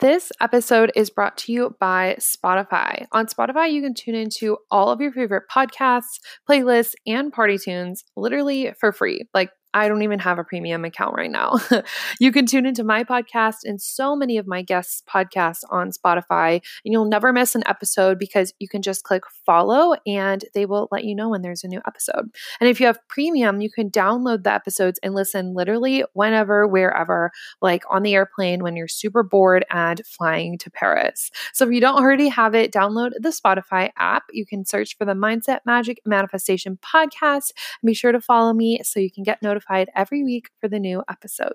This episode is brought to you by Spotify. On Spotify, you can tune into all of your favorite podcasts, playlists, and party tunes literally for free. Like I don't even have a premium account right now. you can tune into my podcast and so many of my guests' podcasts on Spotify, and you'll never miss an episode because you can just click follow and they will let you know when there's a new episode. And if you have premium, you can download the episodes and listen literally whenever, wherever, like on the airplane when you're super bored and flying to Paris. So if you don't already have it, download the Spotify app. You can search for the Mindset Magic Manifestation podcast and be sure to follow me so you can get notified notified every week for the new episode.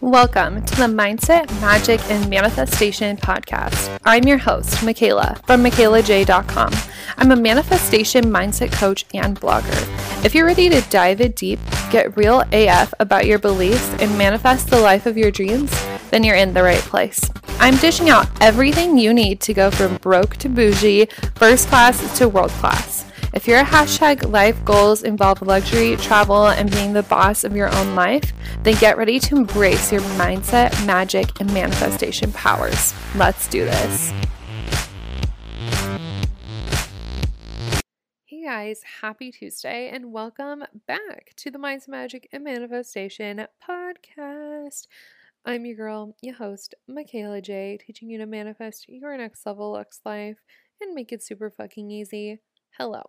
Welcome to the Mindset, Magic, and Manifestation podcast. I'm your host, Mikayla from MikaylaJai.com. I'm a manifestation mindset coach and blogger. If you're ready to dive in deep, get real AF about your beliefs, and manifest the life of your dreams, then you're in the right place. I'm dishing out everything you need to go from broke to bougie, first class to world class. If your hashtag life goals involve luxury, travel, and being the boss of your own life, then get ready to embrace your mindset, magic, and manifestation powers. Let's do this. Hey guys, happy Tuesday, and welcome back to the Mindset, Magic, and Manifestation podcast. I'm your girl, your host, Mikayla Jai, teaching you to manifest your next level Lux life and make it super fucking easy. Hello.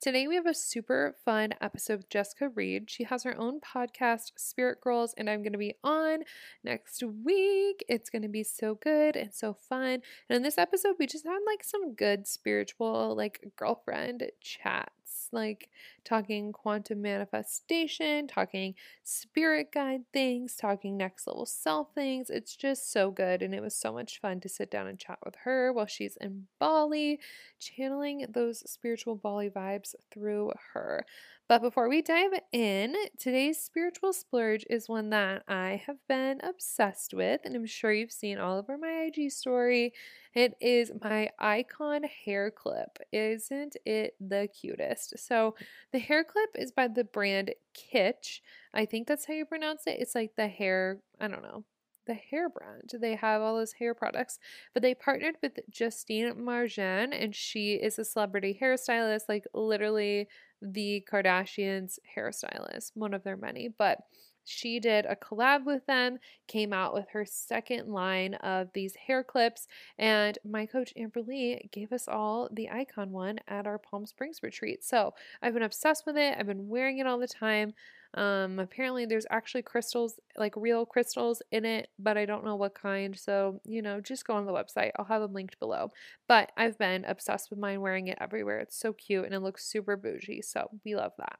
Today we have a super fun episode with Jessica Reid. She has her own podcast, Spirit Girls, and I'm going to be on next week. It's going to be so good and so fun. And in this episode, we just had like some good spiritual, like girlfriend chat like talking quantum manifestation, talking spirit guide things, talking next level self things. It's just so good. And it was so much fun to sit down and chat with her while she's in Bali, channeling those spiritual Bali vibes through her. But before we dive in, today's spiritual splurge is one that I have been obsessed with, and I'm sure you've seen all over my IG story. It is my icon hair clip. Isn't it the cutest? So, the hair clip is by the brand Kitsch. I think that's how you pronounce it. It's like the hair, I don't know, the hair brand. They have all those hair products, but they partnered with Justine Marjan, and she is a celebrity hairstylist, like literally the Kardashians' hairstylist, one of their many. But she did a collab with them, came out with her second line of these hair clips, and my coach Amber Lee gave us all the icon one at our Palm Springs retreat. So I've been obsessed with it. I've been wearing it all the time. Um, apparently, there's actually crystals, like real crystals in it, but I don't know what kind. So, you know, just go on the website. I'll have them linked below. But I've been obsessed with mine, wearing it everywhere. It's so cute and it looks super bougie. So, we love that.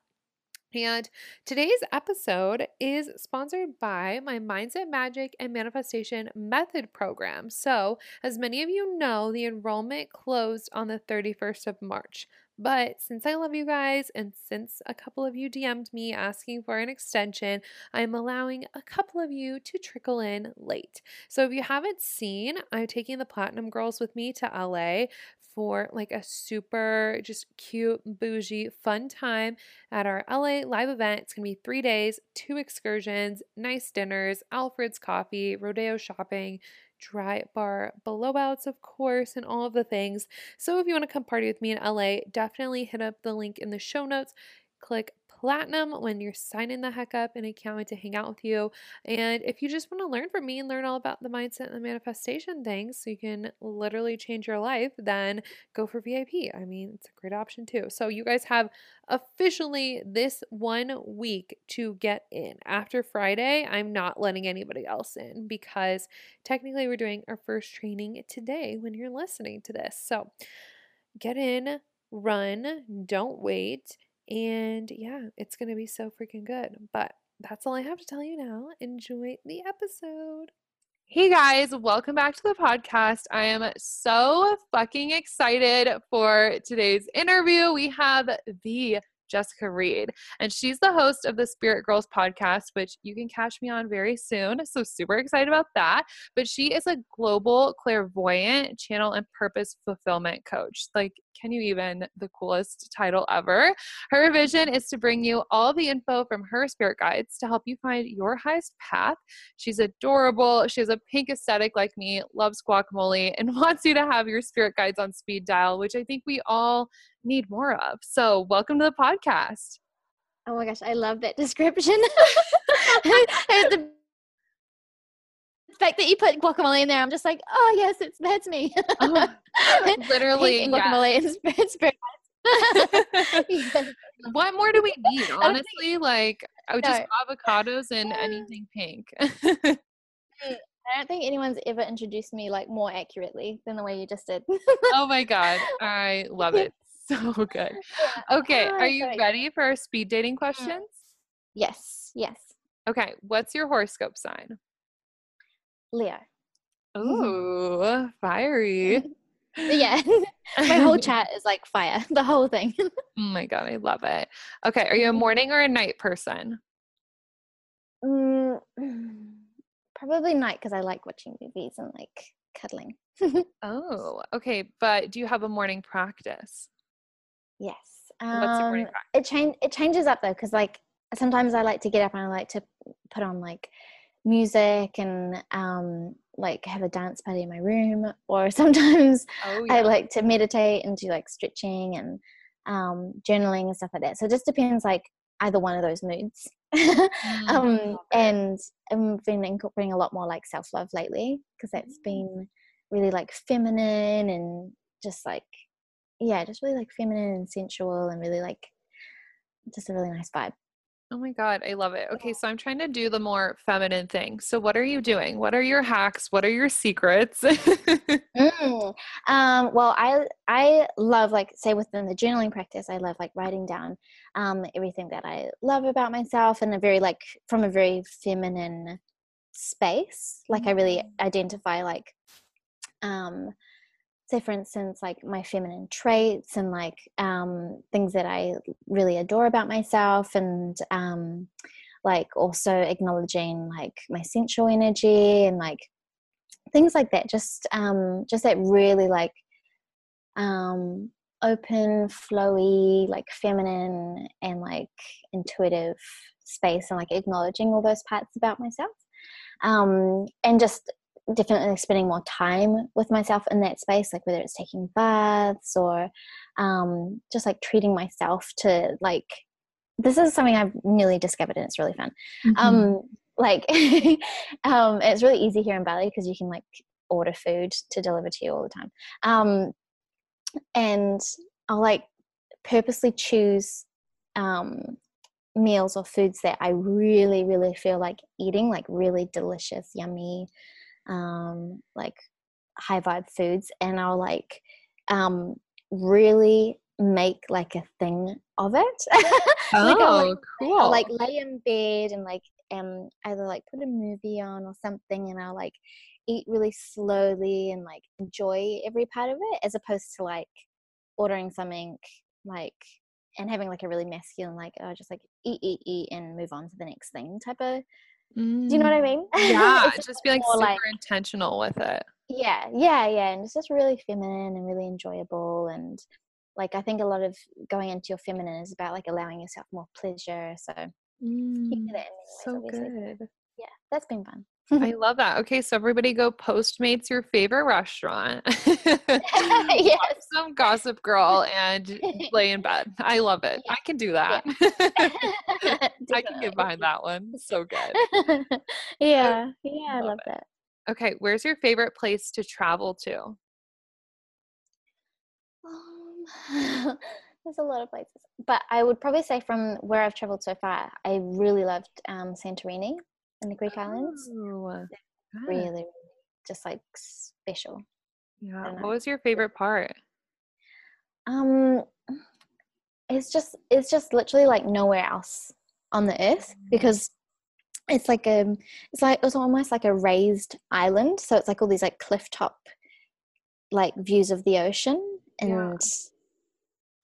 And today's episode is sponsored by my Mindset Magic and Manifestation Method program. So, as many of you know, the enrollment closed on the 31st of March. But since I love you guys and since a couple of you DM'd me asking for an extension, I'm allowing a couple of you to trickle in late. So if you haven't seen, I'm taking the Platinum Girls with me to LA for like a super just cute, bougie, fun time at our LA live event. It's to be three days, two excursions, nice dinners, Alfred's coffee, rodeo shopping, dry bar blowouts, of course, and all of the things. So if you want to come party with me in LA, definitely hit up the link in the show notes. Click platinum when you're signing the heck up and I can't wait to hang out with you. And if you just want to learn from me and learn all about the mindset and the manifestation things so you can literally change your life, then go for VIP. I mean, it's a great option too. So you guys have officially this one week to get in. After Friday, I'm not letting anybody else in because technically we're doing our first training today when you're listening to this. So get in, run, don't wait and yeah, it's going to be so freaking good. But that's all I have to tell you now. Enjoy the episode. Hey guys, welcome back to the podcast. I am so fucking excited for today's interview. We have the Jessica Reid. And she's the host of the Spirit Girls podcast, which you can catch me on very soon. So, super excited about that. But she is a global clairvoyant channel and purpose fulfillment coach. Like, can you even? The coolest title ever. Her vision is to bring you all the info from her spirit guides to help you find your highest path. She's adorable. She has a pink aesthetic like me, loves guacamole, and wants you to have your spirit guides on speed dial, which I think we all need more of. So, welcome to the podcast. Oh my gosh, I love that description. the fact that you put guacamole in there, I'm just like, oh yes, it's that's me. oh, literally, guacamole yeah. spirit. yes. What more do we need? Honestly, like uh, I would just avocados and mm. anything pink. Mm, I don't think anyone's ever introduced me like more accurately than the way you just did. oh my god, I love it so good. Okay, oh, are you ready for our speed dating mm. questions? Yes, yes. Okay, what's your horoscope sign? Leo. Ooh, fiery. yeah, my whole chat is like fire, the whole thing. oh my god, I love it. Okay, are you a morning or a night person? Mm, probably night because I like watching movies and like cuddling. oh, okay. But do you have a morning practice? Yes. Um, it change it changes up though because like sometimes I like to get up and I like to put on like music and um like have a dance party in my room or sometimes oh, yeah. I like to meditate and do like stretching and um journaling and stuff like that. So it just depends like either one of those moods. Mm, um and I've been incorporating a lot more like self love lately because that's mm. been really like feminine and just like yeah, just really like feminine and sensual and really like just a really nice vibe. Oh my God, I love it. Okay, so I'm trying to do the more feminine thing. So, what are you doing? What are your hacks? What are your secrets? mm, um, well, I I love like say within the journaling practice, I love like writing down um, everything that I love about myself in a very like from a very feminine space. Like I really mm. identify like um, say for instance like my feminine traits and like um, things that i really adore about myself and um, like also acknowledging like my sensual energy and like things like that just um just that really like um open flowy like feminine and like intuitive space and like acknowledging all those parts about myself. Um and just definitely spending more time with myself in that space like whether it's taking baths or um, just like treating myself to like this is something i've newly discovered and it's really fun mm-hmm. um like um it's really easy here in bali because you can like order food to deliver to you all the time um and i'll like purposely choose um meals or foods that i really really feel like eating like really delicious yummy um, like high vibe foods and I'll like um, really make like a thing of it. oh, like, I'll, like, cool. I'll like lay in bed and like um either like put a movie on or something and I'll like eat really slowly and like enjoy every part of it as opposed to like ordering something like and having like a really masculine like oh just like eat eat eat and move on to the next thing type of Mm. Do you know what I mean? Yeah, just, just being super like, intentional with it. Yeah, yeah, yeah. And it's just really feminine and really enjoyable. And like, I think a lot of going into your feminine is about like allowing yourself more pleasure. So, mm, so good. Yeah, that's been fun. I love that. Okay, so everybody go Postmates your favorite restaurant. yes. Some gossip girl and lay in bed. I love it. Yeah. I can do that. Yeah. I can get behind that one. So good. yeah. Yeah, I love, love that. Okay, where's your favorite place to travel to? Um, there's a lot of places, but I would probably say from where I've traveled so far, I really loved um, Santorini in the Greek oh, islands. Really, really, just like special. Yeah. What was your favorite part? Um, it's just it's just literally like nowhere else on the earth mm. because it's like a it's like it's almost like a raised island so it's like all these like cliff top like views of the ocean and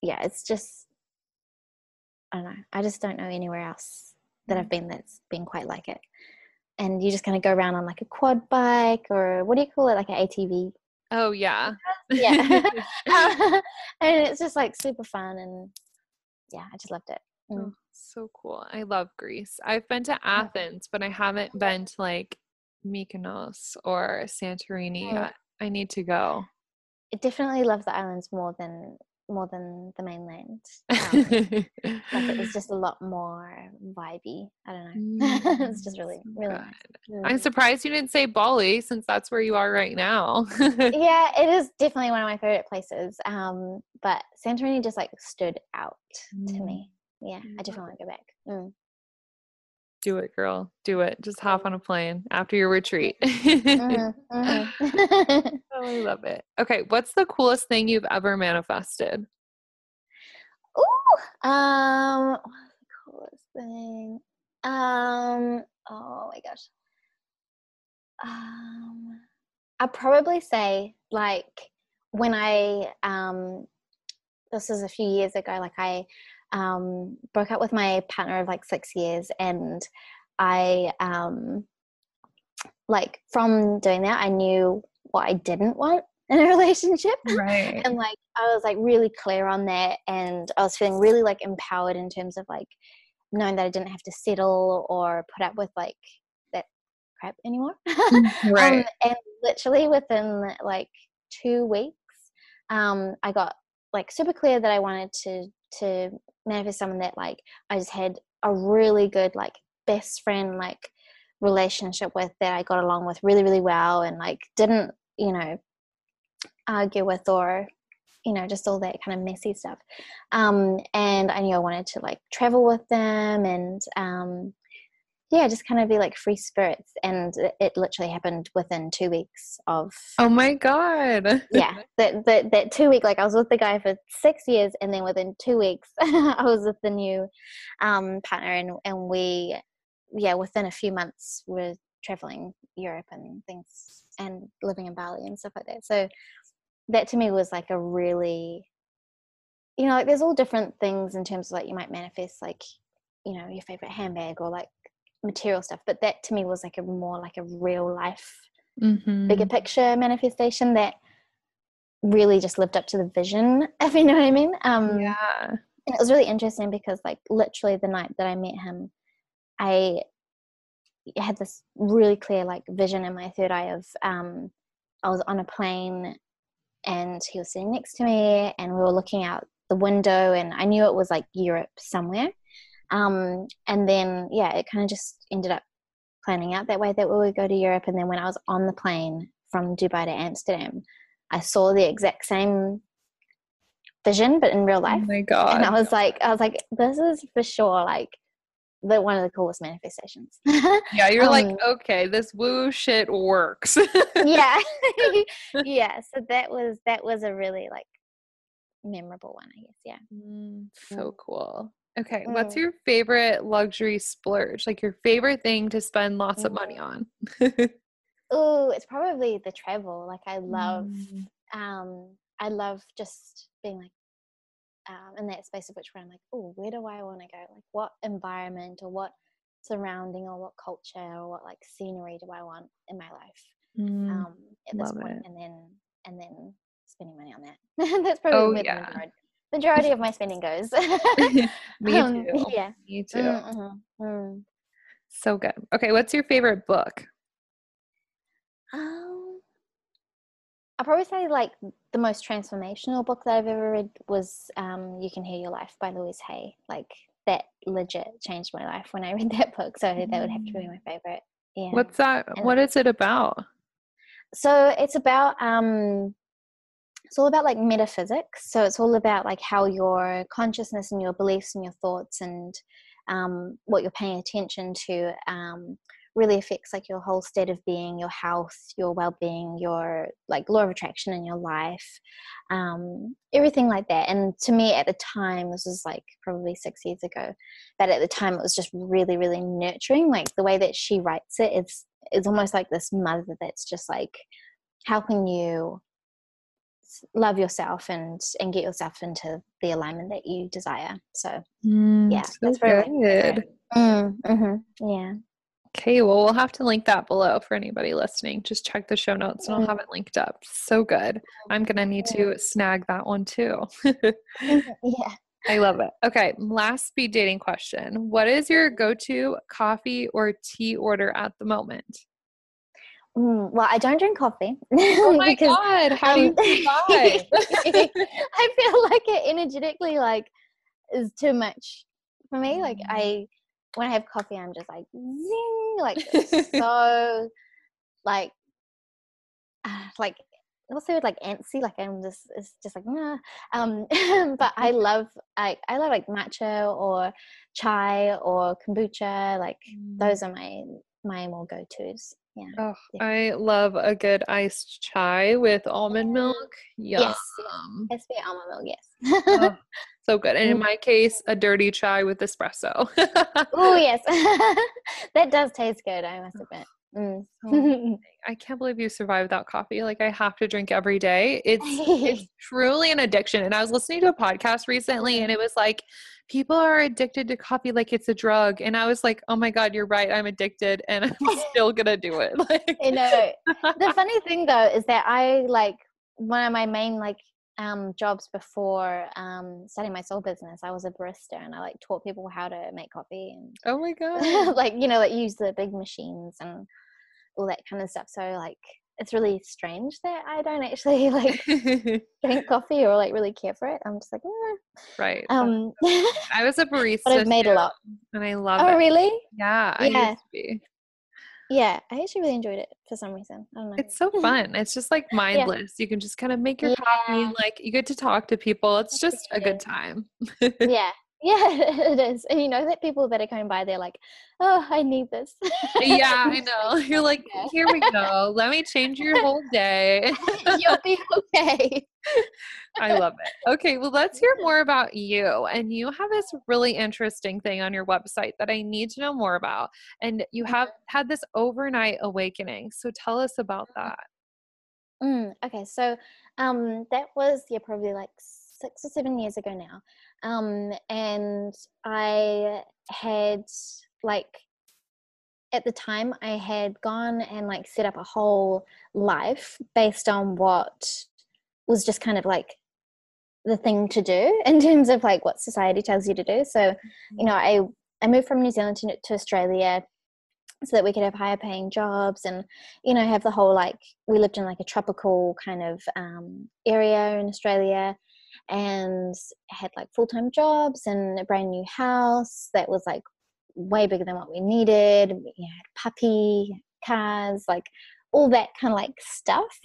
yeah, yeah it's just i don't know i just don't know anywhere else that i've been that's been quite like it and you just kind of go around on like a quad bike or what do you call it like an atv Oh yeah. yeah. and it's just like super fun and yeah, I just loved it. Mm. Oh, so cool. I love Greece. I've been to Athens, but I haven't been to like Mykonos or Santorini Mm. I need to go. I definitely love the islands more than more than the mainland. Um, like it was just a lot more vibey. I don't know. it's just really, Mm, really nice. I'm Mm. surprised you didn't say Bali since that's where you are right now. yeah, it is definitely one of my favorite places. Um, but Santorini just like stood out to Mm. me. Yeah, I I definitely want to go back. Mm. Do it, girl. Do it. Just hop on a plane after your retreat. Mhm, mhm. Oh, I love it. Okay, what's the coolest thing you've ever manifested? Ooh, um, the coolest thing? Um, oh my gosh. Um, I'd probably say like when I um, this was a few years ago. Like I um broke up with my partner of like six years, and I um like from doing that, I knew what I didn't want in a relationship Right. and like i was like really clear on that and i was feeling really like empowered in terms of like knowing that i didn't have to settle or put up with like that crap anymore Right. um, and literally within like two weeks um i got like super clear that i wanted to to manifest someone that like i just had a really good like best friend like relationship with that i got along with really really well and like didn't you know argue with or you know just all that kind of messy stuff. Um and i knew i wanted to like travel with them and um yeah just kind of be like free spirits and it, it literally happened within two weeks of oh my god. yeah that, that that two week like i was with the guy for six years and then within two weeks i was with the new um partner and and we yeah within a few months we're traveling europe and things and living in bali and stuff like that so that to me was like a really you know like there's all different things in terms of like you might manifest like you know your favorite handbag or like material stuff but that to me was like a more like a real life Mhm. bigger picture manifestation that really just lived up to the vision if you know what i mean um Yeah. and it was really interesting because like literally the night that i met him i had this really clear like vision in my third eye of um i was on a plane and he was sitting next to me and we were looking out the window and i knew it was like europe somewhere um and then yeah it kind of just ended up planning out that way that we would go to europe and then when i was on the plane from dubai to amsterdam i saw the exact same vision but in real life. Oh life my god. and I was like, I was like, this is for sure like the one of the coolest manifestations. yeah, you're like, um, okay, this woo shit works. yeah, yeah. So that was that was a really like memorable one, I guess. Yeah. Mm, so Mm. cool. Okay, what's Mm. your favorite luxury splurge? Like your favorite thing to spend lots of money on? Oh, it's probably the travel. Like I love, Mm. um, I love just being like um, in that space of which where I'm like, oh, where do I want to go? Like what environment or what surrounding or what culture or what like scenery do I want in my life? Mm. um, at this point, and then and then spending money on that. That's probably Oh, yeah. Majority, of my spending goes. Me Um, too. Yeah. Me too. Mm, mhm, mm. So good. Okay, what's your favorite book? Um, I'll probably say like the most transformational book that I've ever read was um, "You Can Heal Your Life" by Louise Hay. Like that legit changed my life when I read that book. So that would have to be my favorite. Yeah. What's that? And- What is it about? so it's about um it's all about like metaphysics. So it's all about like how your consciousness and your beliefs and your thoughts and um, what you're paying attention to um, really affects like your whole state of being your health your well-being your like law of attraction in your life um, everything like that. And to me at the time this was like probably six years ago but at the time it was just really really nurturing. Like the way that she writes it it's it's almost like this mother that's just like helping you love yourself and and get yourself into the alignment that you desire so Mm, yeah so that's very good. mm, mhm, yeah Okay, well, we'll have to link that below for anybody listening. Just check the show notes and I'll have it linked up. So good. I'm going to need to snag that one too. yeah. I love it. Okay, last speed dating question. What is your go to coffee or tea order at the moment? Mm, well, I don't drink coffee. Oh my because, God, how um, do you survive? I feel like it energetically like is too much for me. Like mm. I when I have coffee, I'm just like zing, like so, like, uh, like what's the word like antsy like i'm just it's just like nah. um but i love i i love like matcha or chai or kombucha like mm. those are my my more go-to's yeah. Oh, yeah. I love a good iced chai with almond milk. Yum. Yes. Yes, almond milk, yes. oh, so good. And in mm. my case, a dirty chai with espresso. oh, yes. that does taste good, I must admit. Mm. Oh, I can't believe you survived without coffee. Like I have to drink every day. It's it's truly an addiction. And I was listening to a podcast recently and it was like people are addicted to coffee like it's a drug. And I was like, "Oh my god, you're right. I'm addicted and I'm still going to do it." Like You know. The funny thing though is that I like one of my main like um, jobs before um, starting my soul business, I was a barista and I like taught people how to make coffee and oh my god, like you know, like use the big machines and all that kind of stuff. So like it's really strange that I don't actually like drink coffee or like really care for it. I'm just like, eh. right. Um, I was a barista, but I've made too, a lot, and I love oh, it. Oh, really? Yeah, I yeah. used to be. Yeah, I actually really enjoyed it for some reason. I don't know. It's so fun. It's just like mindless. Yeah. You can just kind of make your yeah. coffee, like you get to talk to people. It's just a good time. yeah, yeah, it is. And you know that people that are coming by, they're like, oh, I need this. yeah, I know. You're like, here we go. Let me change your whole day. You'll be okay. I love it. Okay, well, let's hear more about you. And you have this really interesting thing on your website that I need to know more about. And you have had this overnight awakening. So tell us about mm-hmm. that. Mm, okay, so um, that was, yeah, probably like six or seven years ago now. Um, and I had like at the time I had gone and like set up a whole life based on what was just kind of like the thing to do in terms of like what society tells you to do. So, you mm-hmm. know, I I moved from New Zealand to, to Australia so that we could have higher paying jobs and you know have the whole like we lived in like a tropical kind of um, area in Australia and had like full time jobs and a brand new house that was like way bigger than what we needed. We had puppy, cars, like all that kind of like stuff.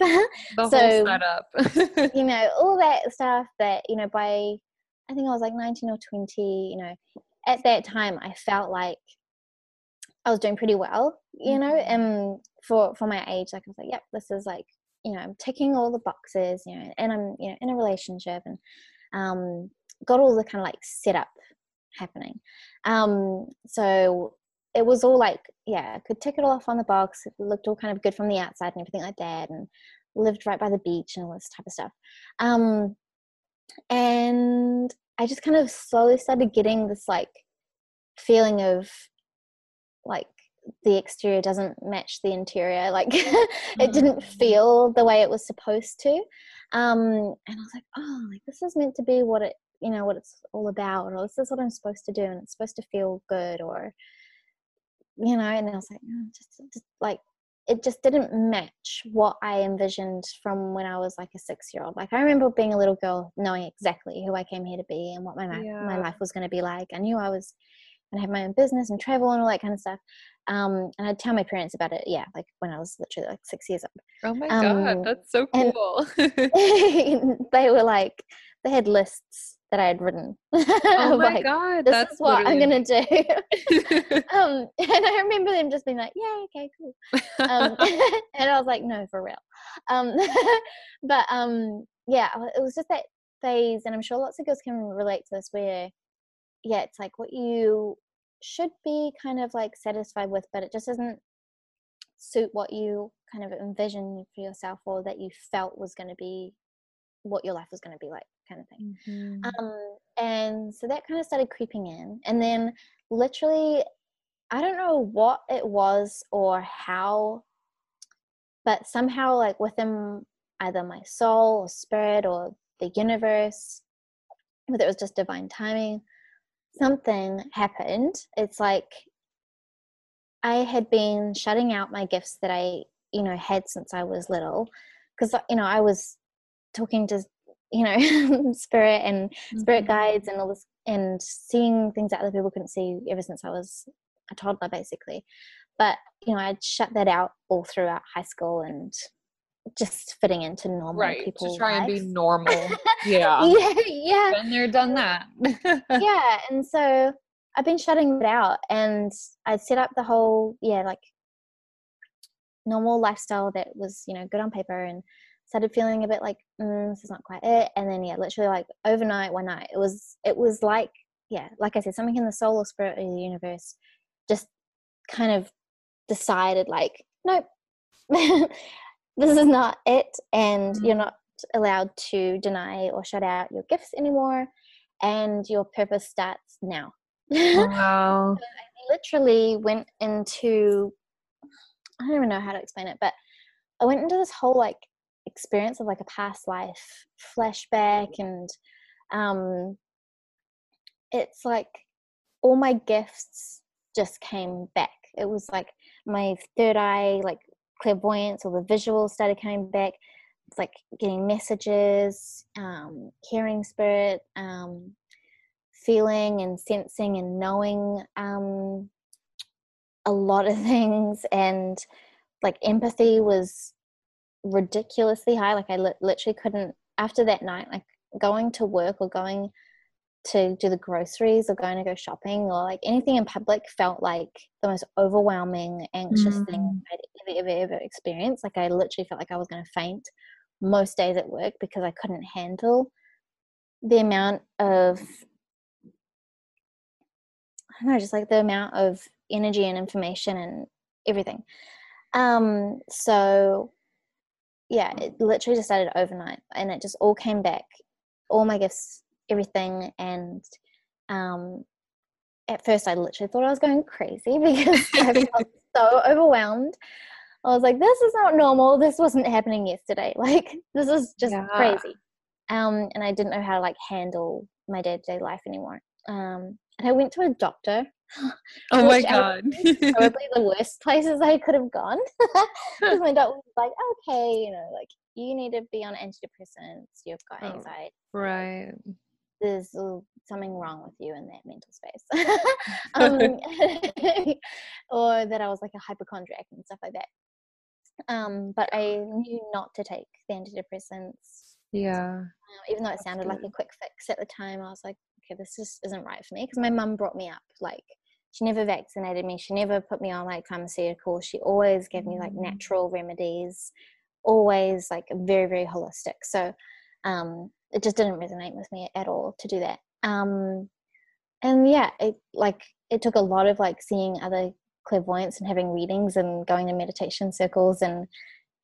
The so, whole setup. you know, all that stuff that, you know, by I think I was like 19 or 20, you know, at that time I felt like I was doing pretty well, you know, mm-hmm. and for for my age, like I was like, yep, this is like you know i'm ticking all the boxes you know and i'm you know in a relationship and um got all the kind of like setup happening. Um so it was all like yeah i could tick it all off on the box. It looked all kind of good from the outside and everything like that and lived right by the beach and all this type of stuff. Um and i just kind of slowly started getting this like feeling of like the exterior doesn't match the interior like it didn't mm. feel the way it was supposed to um and i was like oh like this is meant to be what it you know what it's all about or this is what i'm supposed to do and it's supposed to feel good or you know and i was like oh, just, just like it just didn't match what I envisioned from when I was like a six year old. Like I remember being a little girl knowing exactly who I came here to be and what my yeah. my life was going to be like. I knew I was going to have my own business and travel and all that kind of stuff. Um, and I'd tell my parents about it, yeah, like when I was literally like six years old. Oh my um, god, that's so cool. they were like, they had lists that I had written. Oh my like, god, this that's is what I'm gonna do. um, and I remember them just being like, "Yeah, okay, cool," um, and I was like, "No, for real." Um, but um, yeah, it was just that phase, and I'm sure lots of girls can relate to this, where yeah, it's like what you should be kind of like satisfied with, but it just doesn't suit what you kind of envisioned for yourself or that you felt was going to be what your life was going to be like kind of thing mm-hmm. um, and so that kind of started creeping in and then literally I don't know what it was or how, but somehow, like within either my soul or spirit or the universe, whether it was just divine timing, something happened. It's like I had been shutting out my gifts that I, you know, had since I was little. Because, you know, I was talking to, you know, spirit and spirit mm-hmm. guides and all this, and seeing things that other people couldn't see ever since I was a toddler, basically. But, you know, I'd shut that out all throughout high school and just fitting into normal right, people. To try lives. and be normal. yeah. yeah. Yeah. Been there, done that. yeah. And so I've been shutting it out and I'd set up the whole, yeah, like normal lifestyle that was, you know, good on paper and started feeling a bit like, mm, this is not quite it. And then, yeah, literally like overnight, one night, it was, it was like, yeah, like I said, something in the soul or spirit of the universe just kind of decided like, nope, this is not it. And you're mm. not allowed to deny or shut out your gifts anymore. And your purpose starts now. Wow. so I literally went into I don't even know how to explain it, but I went into this whole like experience of like a past life flashback and um it's like all my gifts just came back. It was like my third eye, like clairvoyance, or the visuals started coming back. It's like getting messages, um, hearing spirit, um, feeling and sensing and knowing um, a lot of things and like empathy was ridiculously high like i li- literally couldn't after that night like going to work or going to do the groceries or going to go shopping or like anything in public felt like the most overwhelming anxious mm. thing i'd ever, ever ever experienced like i literally felt like i was going to faint most days at work because i couldn't handle the amount of I don't know, just like the amount of energy and information and everything. Um, so yeah, it literally just started overnight and it just all came back, all my gifts, everything. And um, at first I literally thought I was going crazy because I felt so overwhelmed. I was like, this is not normal. This wasn't happening yesterday. Like, this is just yeah. crazy. Um, and I didn't know how to like handle my day to day life anymore. Um, and I went to a doctor. Oh my god! probably the worst places I could have gone. Because my doctor was like, "Okay, you know, like you need to be on antidepressants. You've got oh, anxiety. Right. There's something wrong with you in that mental space." um, or that I was like a hypochondriac and stuff like that. Um, but I knew not to take the antidepressants. Yeah. Uh, even though it sounded like a quick fix at the time, I was like, okay, this just isn't right for me. Because my mum brought me up like she never vaccinated me. She never put me on like pharmaceuticals. She always gave me like mm. natural remedies, always like very, very holistic. So um, it just didn't resonate with me at all to do that. Um, and yeah, it like it took a lot of like seeing other clairvoyants and having readings and going to meditation circles and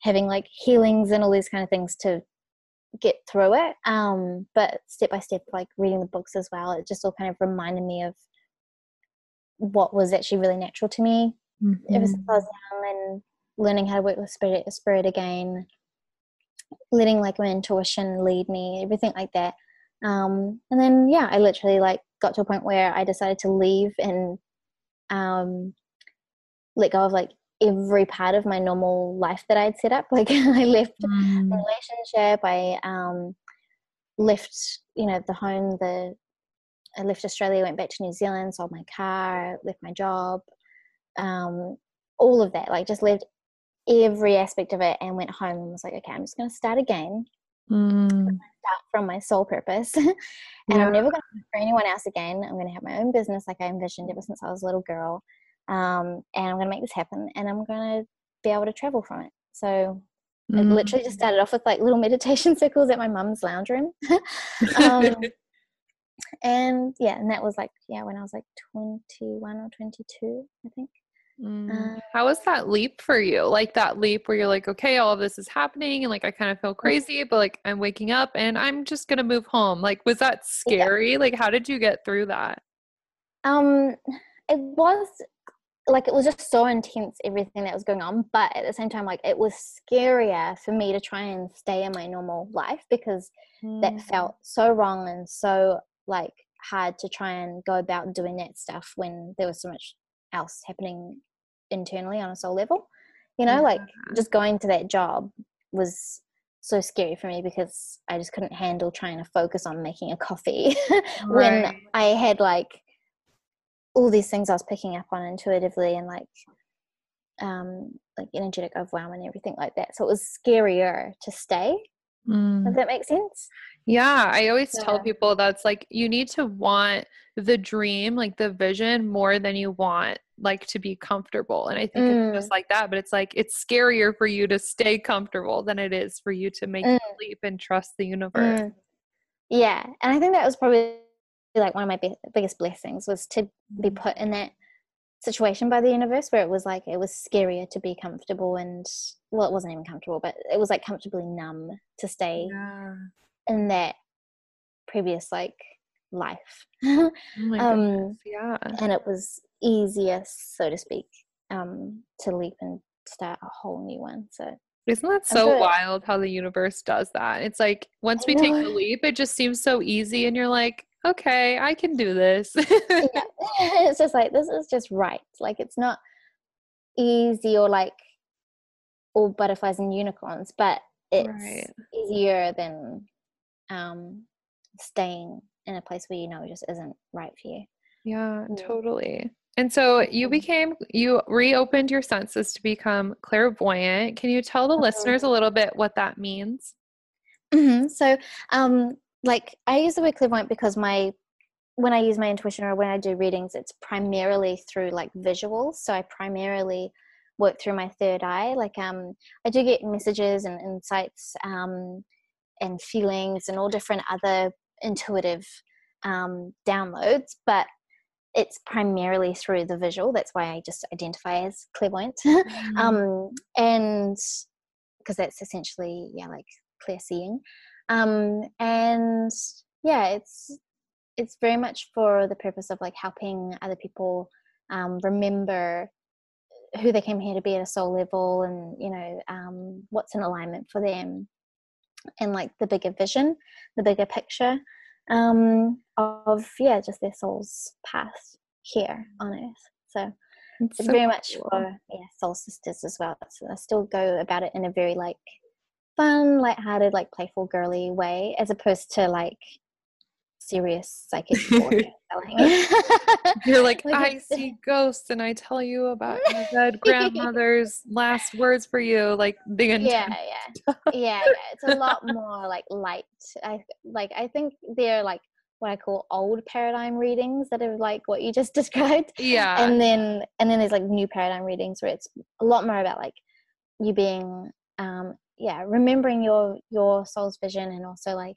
having like healings and all these kind of things to get through it. Um, but step by step, like reading the books as well, it just all kind of reminded me of what was actually really natural to me mm-hmm. ever since I was young and learning how to work with spirit, spirit again, letting like my intuition lead me, everything like that. Um, and then yeah, I literally like got to a point where I decided to leave and um, let go of like every part of my normal life that I'd set up. Like I left mm. the relationship, I um, left, you know, the home, the I left Australia, went back to New Zealand, sold my car, left my job, um, all of that. Like just left every aspect of it and went home and was like, okay, I'm just going to start again. Mm. Start from my sole purpose, and yeah. I'm never going to for anyone else again. I'm going to have my own business, like I envisioned ever since I was a little girl um, and I'm going to make this happen and I'm going to be able to travel from it. So mm. it literally just started off with like little meditation circles at my mum's lounge room. um, and yeah, and that was like, yeah, when I was like 21 or 22, I think. Mm. Uh, How was that leap for you? Like that leap where you're like, okay, all of this is happening and like I kind of feel crazy, but like I'm waking up and I'm just going to move home. Like, was that scary? Yeah. Like, how did you get through that? Um, it was like it was just so intense everything that was going on but at the same time like it was scarier for me to try and stay in my normal life because mm. that felt so wrong and so like hard to try and go about doing that stuff when there was so much else happening internally on a soul level you know yeah. like just going to that job was so scary for me because i just couldn't handle trying to focus on making a coffee when right. i had like all these things I was picking up on intuitively and like um like energetic overwhelm and everything like that. So it was scarier to stay. Mm. Does that make sense? Yeah, I always yeah. tell people that's like you need to want the dream, like the vision, more than you want like to be comfortable. And I think mm. it's just like that, but it's like it's scarier for you to stay comfortable than it is for you to make mm. the leap and trust the universe. Mm. Yeah, and I think that was probably like one of my be- biggest blessings was to be mm. put in that situation by the universe where it was like it was scarier to be comfortable and well it wasn't even comfortable but it was like comfortably numb to stay yeah. in that previous like life oh um yeah and it was easier so to speak um to leap and start a whole new one so isn't that so wild how the universe does that? It's like once we take the leap, it just seems so easy, and you're like, okay, I can do this. yeah. It's just like, this is just right. Like, it's not easy or like all butterflies and unicorns, but it's right. easier than um, staying in a place where you know it just isn't right for you. Yeah, yeah, totally. And so you mm-hmm. became, you reopened your senses to become clairvoyant. Can you tell the mm-hmm. listeners a little bit what that means? Mm-hmm. So, um, like I use the word clairvoyant because my when I use my intuition or when I do readings, it's primarily through like visuals. So I primarily work through my third eye. Like um, I do get messages and insights um, and feelings and all different other intuitive um, downloads, but it's primarily through the visual. That's why I just identify as clairvoyant. Mm-hmm. um, and because that's essentially yeah, like clear seeing um, and yeah it's it's very much for the purpose of like helping other people um, remember who they came here to be at a soul level and you know um, what's in alignment for them and like the bigger vision the bigger picture um, of yeah just their soul's path here on earth. So it's, it's so very much cool. for yeah soul sisters as well. So i still go about it in a very like fun, light-hearted, like playful, girly way, as opposed to like serious psychic You're like, like I see ghosts and I tell you about my dead grandmother's last words for you, like the yeah, yeah, yeah, yeah. It's a lot more like light. I like. I think they're like what I call old paradigm readings that are like what you just described. Yeah. And then and then there's like new paradigm readings where it's a lot more about like you being um yeah remembering your your soul's vision and also like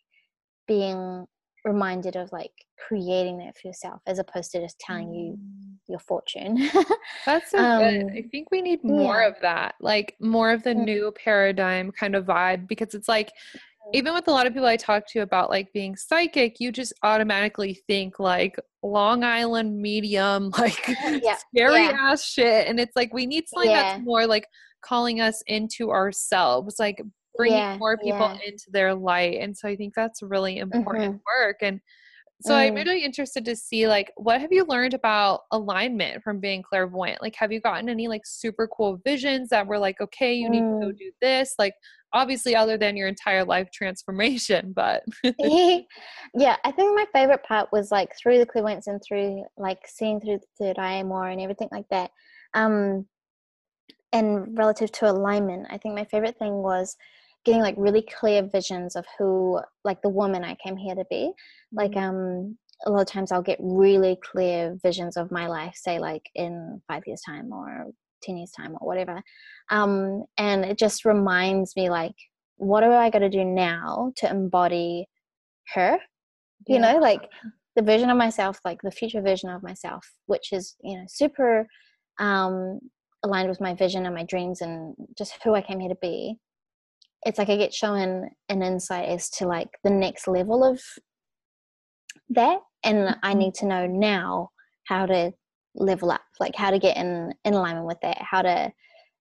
being reminded of like creating that for yourself as opposed to just telling you mm. your fortune that's so um, good i think we need more yeah. of that like more of the mm new paradigm kind of vibe because it's like even with a lot of people I talk to about like being psychic, you just automatically think like Long Island medium, like yeah. scary yeah. ass shit. And it's like we need something yeah. that's more like calling us into ourselves, like bringing yeah, more people yeah. into their light. And so I think that's really important mm-hmm. work. And so mm. I'm really interested to see like what have you learned about alignment from being clairvoyant? Like have you gotten any like super cool visions that were like, okay, you mm. need to go mm. do this? Like obviously other than your entire life transformation, but yeah, I think my favorite part was like through the clairvoyance and through like seeing through the third eye more and everything like that. Um and relative to alignment i think my favorite thing was getting like really clear visions of who like the woman i came here to be like mm-hmm. um a lot of times i'll get really clear visions of my life say like in five years time or 10 years time or whatever um and it just reminds me like what do i got to do now to embody her you yeah. know like the vision of myself like the future vision of myself which is you know super um aligned with my vision and my dreams and just who I came here to be, it's like I get shown an insight as to like the next level of that. And I mm-hmm. need to know now how to, level up like how to get in in alignment with that how to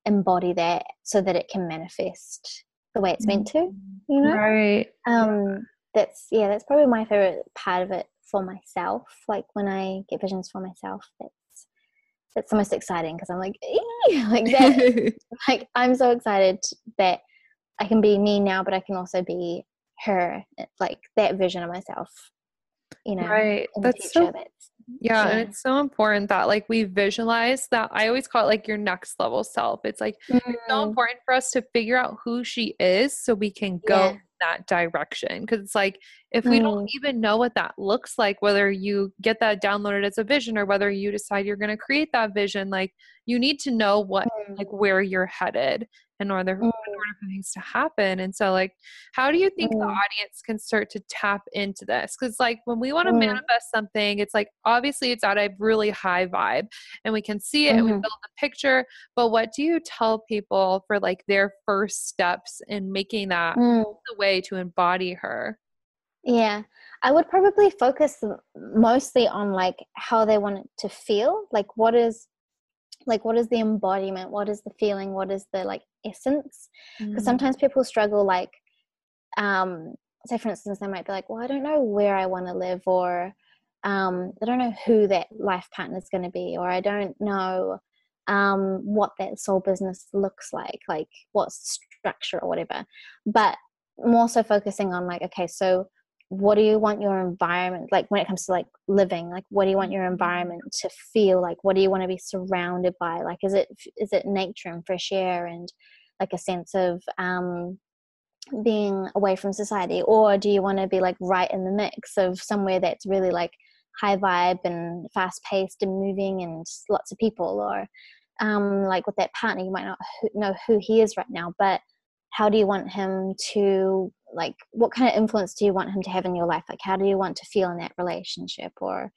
embody that so that it can manifest the way it's meant to you know right um that's yeah that's probably my favorite part of it for myself like when i get visions for myself that's that's the most exciting because i'm like like that like i'm so excited that i can be me now but i can also be her like that vision of myself you know right that's so that's yeah, yeah, and it's so important that like we visualize that i always call it like your next level self it's like mm. it's so mm. important for us to figure out who she is so we can go yeah. that direction because it's like if we mm. don't even know what that looks like whether you get that downloaded as a vision or whether you decide you're going to create that vision like you need to know what mm. like where you're headed in order, mm. in order for things to happen. And so, like, how do you think mm. the audience can start to tap into this? Because, like, when we want to mm. manifest something, it's like obviously it's at a really high vibe and we can see it mm-hmm. and we mm-hmm. build the picture. But what do you tell people for like their first steps in making that mm. the way to embody her? Yeah, I would probably focus mostly on like how they want it to feel. Like, what is like what is the embodiment what is the feeling what is the like essence because mm. sometimes people struggle like um say for instance they might be like well i don't know where i want to live or um i don't know who that life partner is going to be or i don't know um what that soul business looks like like what's structure or whatever but more so focusing on like okay so what do you want your environment like when it comes to like living like what do you want your mm-hmm. environment to feel like? What do you want to be surrounded by? Like is it is it nature and fresh air and like a sense of um being away from society? Or do you want to be like right in the mix of somewhere that's really like high vibe and fast paced and moving and lots of people? Or um like with that partner you might not know who he is right now but how do you want him to like what kind of influence do you want him to have in your life like how do you want to feel in that relationship or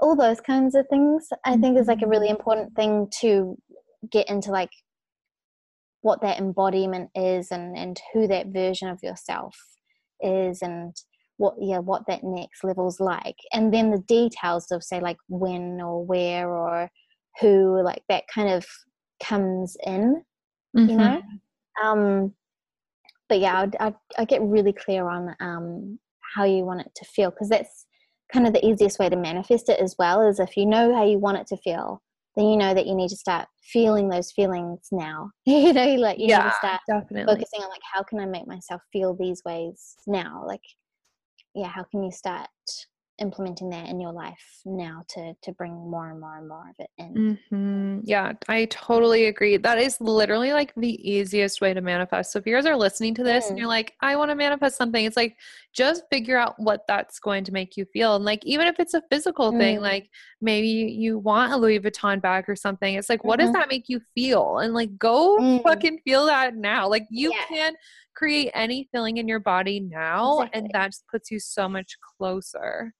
all those kinds of things i think is like a really mm-hmm. important thing to get into like what that embodiment is and and who that version of yourself is and what yeah what that next level's like and then the details of say like when or where or who like that kind of comes in mm-hmm. you know um but yeah, I'd, I'd, I'd, get really clear on um, how you want it to feel because that's kind of the easiest way to manifest it as well. Is if you know how you want it to feel, then you know that you need to start feeling those feelings now. you know, like you yeah, need to start definitely. focusing on like how can I make myself feel these ways now? Like, yeah, how can you start implementing that in your life now to to bring more and more and more of it in mm-hmm. yeah i totally agree that is literally like the easiest way to manifest so if you guys are listening to this mm. and you're like i want to manifest something it's like just figure out what that's going to make you feel and like even if it's a physical mm. thing like maybe you want a louis vuitton bag or something it's like what mm-hmm. does that make you feel and like go mm. fucking feel that now like you yeah. can create any feeling in your body now exactly. and that just puts you so much closer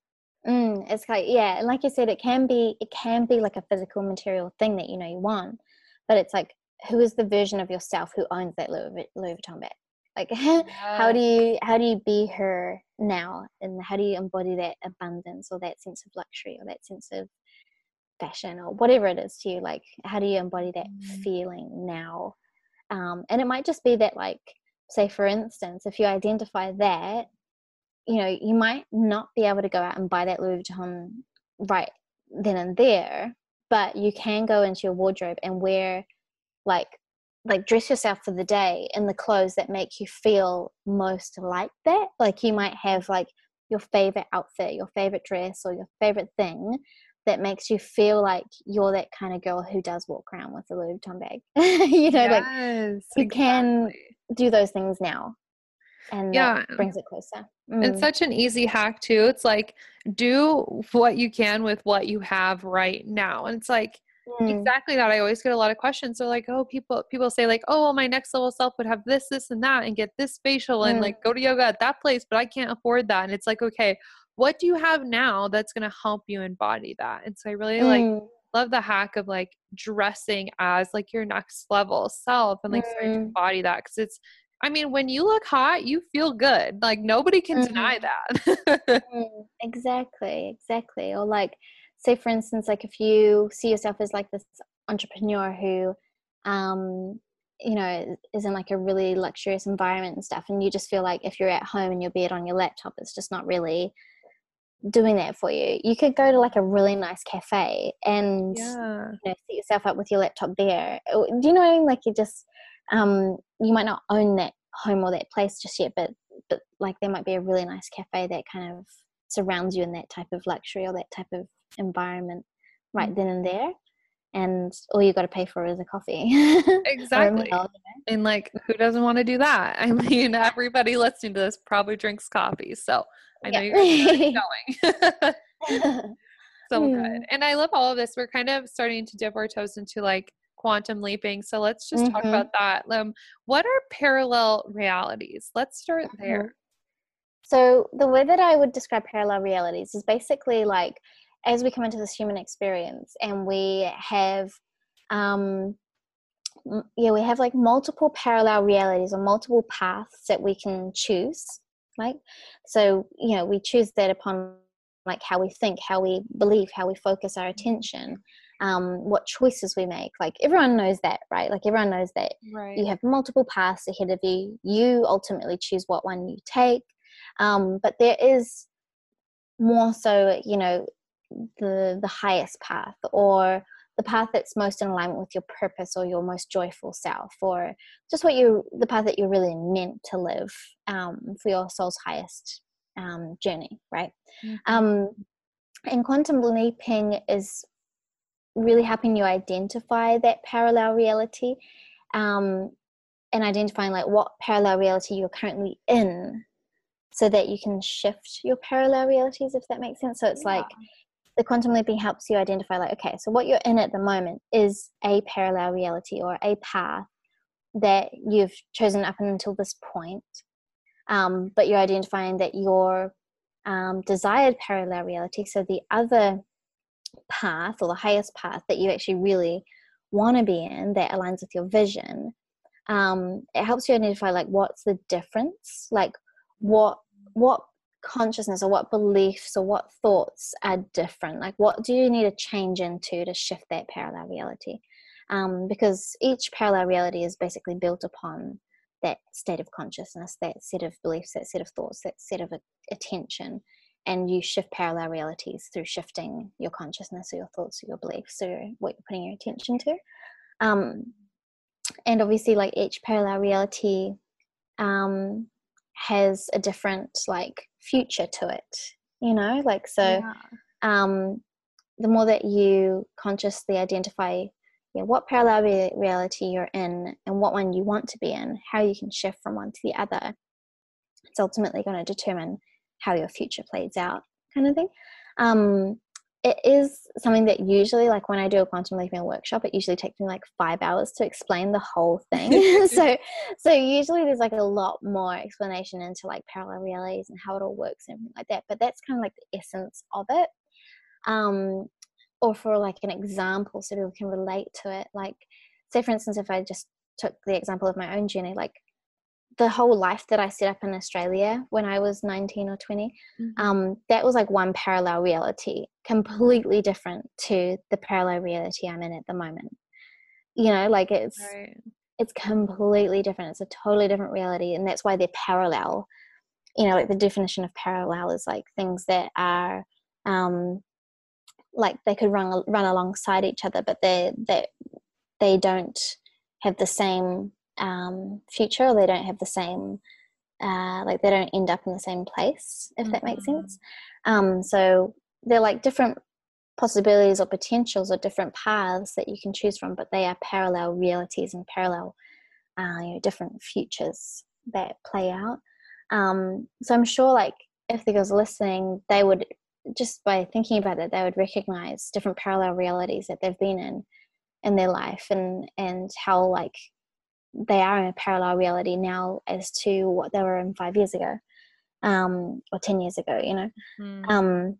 Mm, it's like yeah, and like you said, it can be it can be like a physical material thing that you know you want, but it's like who is the version of yourself who owns that Louis, Louis Vuitton bag? Like how do you how do you be her now, and how do you embody that abundance or that sense of luxury or that sense of fashion or whatever it is to you? Like how do you embody that mm. feeling now? Um, and it might just be that like say for instance, if you identify that you know, you might not be able to go out and buy that Louis Vuitton right then and there, but you can go into your wardrobe and wear like like dress yourself for the day in the clothes that make you feel most like that. Like you might have like your favorite outfit, your favorite dress, or your favorite thing that makes you feel like you're that kind of girl who does walk around with a Louis Vuitton bag. you know, yes, like you exactly. can do those things now and yeah brings it closer mm. it's such an easy hack too it's like do what you can with what you have right now and it's like mm. exactly that i always get a lot of questions so like oh people people say like oh well, my next level self would have this this and that and get this facial mm. and like go to yoga at that place but i can't afford that and it's like okay what do you have now that's going to help you embody that and so i really like mm. love the hack of like dressing as like your next level self and like starting to mm. embody that because it's I mean, when you look hot, you feel good. Like nobody can mm-hmm. deny that. Mm, exactly, exactly. Or like say for instance like if you see yourself as like this entrepreneur who um you know is in like a really luxurious environment and stuff and you just feel like if you're at home and you're bed on your laptop it's just not really doing that for you you could go to like a really nice cafe and Yeah. you know, set yourself up with your laptop there do you know what i mean like you just um you might not own that home or that place just yet but but like there might be a really nice cafe that kind of surrounds you in that type of luxury or that type of environment right Mm. then and there and all you got to pay for is a coffee or a Exactly. meal, And like, who doesn't want to do that? I mean, everybody listening to this probably drinks coffee. So I know Yeah. you're going. so Yeah. good. And I love all of this. We're kind of starting to dip our toes into like quantum leaping. So let's just talk Mhm. about that. Um, what are parallel realities? Let's start Mhm. there. So the way that I would describe parallel realities is basically like as we come into this human experience and we have um yeah we have like multiple parallel realities or multiple paths that we can choose right so you know we choose that upon like how we think how we believe how we focus our attention um what choices we make like everyone knows that right like everyone knows that Right. you have multiple paths ahead of you you ultimately choose what one you take um, but there is more so you know the the highest path or the path that's most in alignment with your purpose or your most joyful self or just what you the path that you're really meant to live um, for your soul's highest um, journey right Mhm. um, and quantum leaping is really helping you identify that parallel reality um, and identifying like what parallel reality you're currently in so that you can shift your parallel realities if that makes sense. So it's like the quantum leaping helps you identify like okay so what you're in at the moment is a parallel reality or a path that you've chosen up until this point um, but you're identifying that your um, desired parallel reality so the other path or the highest path that you actually really want to be in that aligns with your vision um, it helps you identify like what's the difference? Like what what consciousness or what beliefs or what thoughts are different? Like what do you need to change into to shift that parallel reality? Um, because each parallel reality is basically built upon that state of consciousness that set of beliefs that set of thoughts that set of attention and you shift parallel realities through shifting your consciousness or your thoughts or your beliefs or what you're putting your attention to um, and obviously like each parallel reality um, has a different like future to it you know like so Yeah. um, the more that you consciously identify yeah, what parallel re- reality you're in and what one you want to be in how you can shift from one to the other it's ultimately going to determine how your future plays out kind of thing. Um, it is something that usually like when i do a quantum leaping workshop it usually takes me like five hours to explain the whole thing. So so usually there's like a lot more explanation into like parallel realities and how it all works and everything like that but that's kind of like the essence of it. Um or for like an example so people can relate to it like say for instance if i just took the example of my own journey like the whole life that i set up in australia when i was 19 or 20 Mhm. um, that was like one parallel reality, completely different to the parallel reality I'm in at the moment. You know, like it's right. it's completely different. It's a totally different reality, and that's why they're parallel. You know, like the definition of parallel is like things that are um, like they could run run alongside each other, but they they they don't have the same um, future. Or they don't have the same uh, like they don't end up in the same place. If that makes Mhm. sense. Um, so they're like different possibilities or potentials or different paths that you can choose from, but they are parallel realities and parallel, uh, you know, different futures that play out. Um, so I'm sure, like, if the girls are listening, they would just by thinking about it, they would recognize different parallel realities that they've been in in their life, and and how like they are in a parallel reality now as to what they were in five years ago, um, or ten years ago. You know. Mm. Um,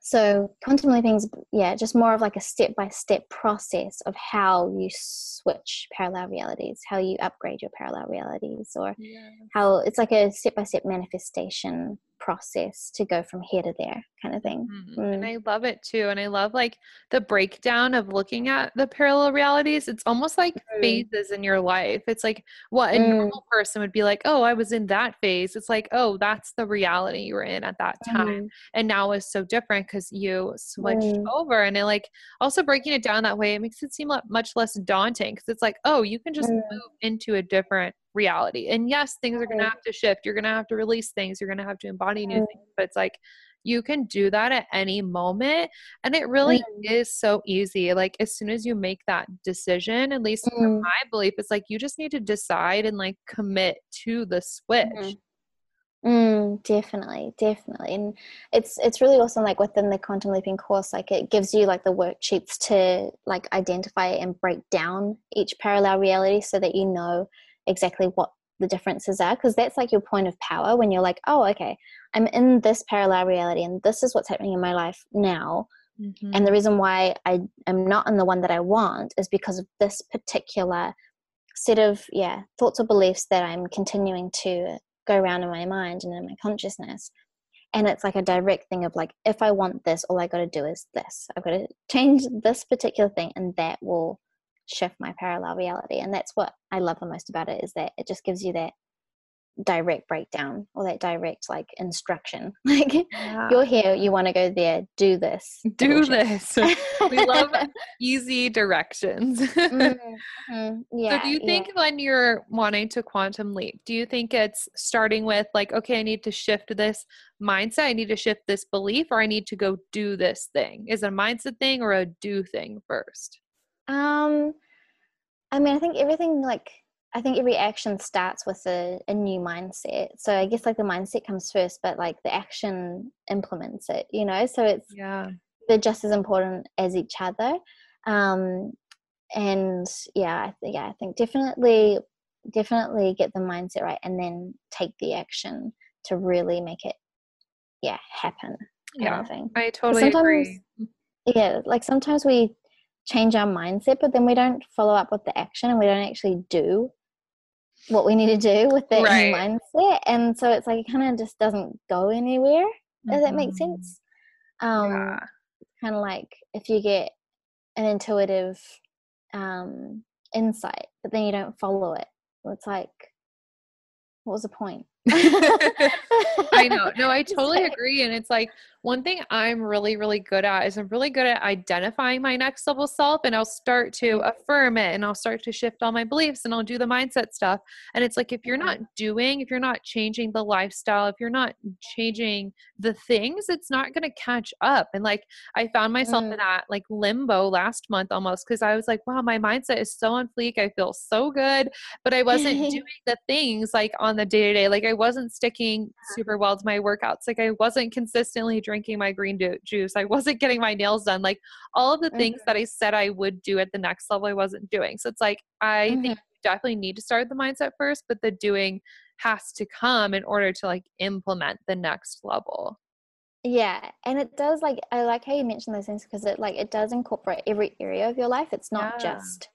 so quantum leaping's yeah, just more of like a step by step process of how you switch parallel realities, how you upgrade your parallel realities, or yeah. how it's like a step by step manifestation process to go from here to there kind of thing mm-hmm. mm. and i love it too and i love like the breakdown of looking at the parallel realities it's almost like mm. phases in your life it's like what a mm. normal person would be like oh i was in that phase it's like oh that's the reality you were in at that time mm-hmm. and now is so different because you switched mm. over and it like also breaking it down that way it makes it seem much less daunting because it's like oh you can just mm. move into a different reality. And yes, things are going to have to shift. You're going to have to release things. You're going to have to embody new things. But it's like you can do that at any moment. And it really mm. is so easy. Like as soon as you make that decision, at least mm. from my belief, it's like you just need to decide and like commit to the switch. Mm-hmm. Mm, definitely, definitely, and it's it's really awesome. Like within the quantum leaping course, like it gives you like the worksheets to like identify and break down each parallel reality, so that you know exactly what the differences are because that's like your point of power when you're like oh okay i'm in this parallel reality and this is what's happening in my life now. Mm-hmm. and the reason why i am not in the one that i want is because of this particular set of yeah thoughts or beliefs that i'm continuing to go around in my mind and in my consciousness. And it's like a direct thing of like if i want this all i got to do is this. I've got to change this particular thing and that will shift my parallel reality and that's what i love the most about it is that it just gives you that direct breakdown or that direct like instruction. Like yeah. you're here you want to go there do this. Do this. We love easy directions. Mm-hmm. yeah, so do you think yeah. when you're wanting to quantum leap do you think it's starting with like okay i need to shift this mindset i need to shift this belief or i need to go do this thing? Is it a mindset thing or a do thing first um, I mean, I think everything like I think every action starts with a, a new mindset. So I guess like the mindset comes first, but like the action implements it. You know, so it's yeah they're just as important as each other. Um, and yeah, I think yeah, I think definitely definitely get the mindset right, and then take the action to really make it yeah happen. yeah, I totally agree. Yeah, like sometimes we change our mindset, but then we don't follow up with the action and we don't actually do what we need to do with that right. mindset. And so it's like it kind of just doesn't go anywhere. Does mm-hmm. that make mm-hmm. sense? Um, yeah. Kind of like if you get an intuitive um, insight, but then you don't follow it. It's like, what was the point? I know. No, I totally agree. And it's like one thing I'm really, really good at is I'm really good at identifying my next level self and I'll start to affirm it and I'll start to shift all my beliefs and I'll do the mindset stuff. And it's like if you're not doing, if you're not changing the lifestyle, if you're not changing the things, it's not going to catch up. And like I found myself mm. in that like limbo last month almost because I was like, wow, my mindset is so on fleek. I feel so good. But I wasn't doing the things like on the day to day. Like I wasn't sticking super well to my workouts. Like I wasn't consistently drinking my green juice. I wasn't getting my nails done. Like all of the mm-hmm. things that I said I would do at the next level, I wasn't doing. So it's like I mm-hmm. think you definitely need to start the mindset first, but the doing has to come in order to like implement the next level. Yeah, and it does like I like how you mentioned those things because it like it does incorporate every area of your life. It's not yeah. just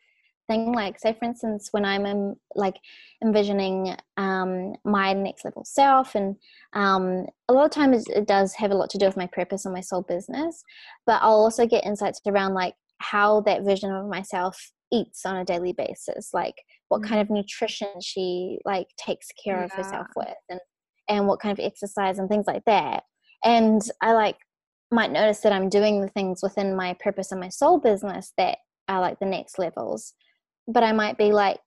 thing like say for instance when i'm um, like envisioning um, my next level self and um, a lot of times it does have a lot to do with my purpose and my soul business but i'll also get insights around like how that vision of myself eats on a daily basis like what mm-hmm. kind of nutrition she like takes care yeah. of herself with and and what kind of exercise and things like that and i like might notice that i'm doing the things within my purpose and my soul business that are like the next levels but I might be like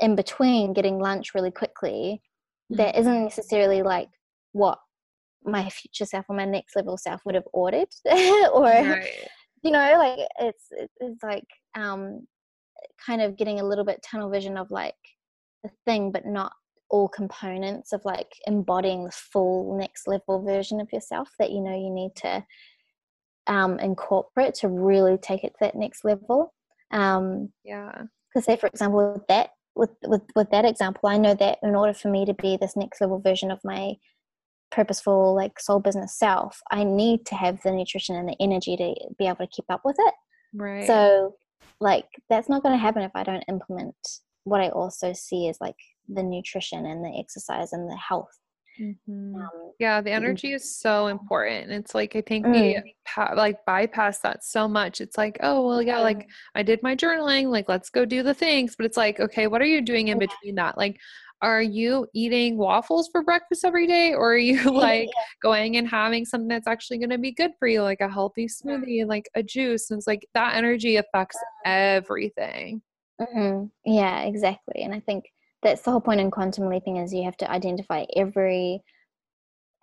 in between getting lunch really quickly. Mm-hmm. That isn't necessarily like what my future self or my next level self would have ordered, or you know, like it's it's like um, kind of getting a little bit tunnel vision of like the thing, but not all components of like embodying the full next level version of yourself that you know you need to um, incorporate to really take it to that next level. Um, yeah because say for example with that with, with with that example i know that in order for me to be this next level version of my purposeful like soul business self i need to have the nutrition and the energy to be able to keep up with it. Right. So like that's not going to happen if i don't implement what i also see as like the nutrition and the exercise and the health Mhm. Um, Yeah, the mm, energy is so important. It's like I think mm, we pa- like bypass that so much. It's like, oh, well, yeah, like mm, I did my journaling, like let's go do the things. But it's like, okay, what are you doing in between that? Like, are you eating waffles for breakfast every day, or are you like going and having something that's actually going to be good for you, like a healthy smoothie and like a juice? And it's like that energy affects everything. Mhm. Yeah, exactly. And I think that's the whole point in quantum leaping is you have to identify every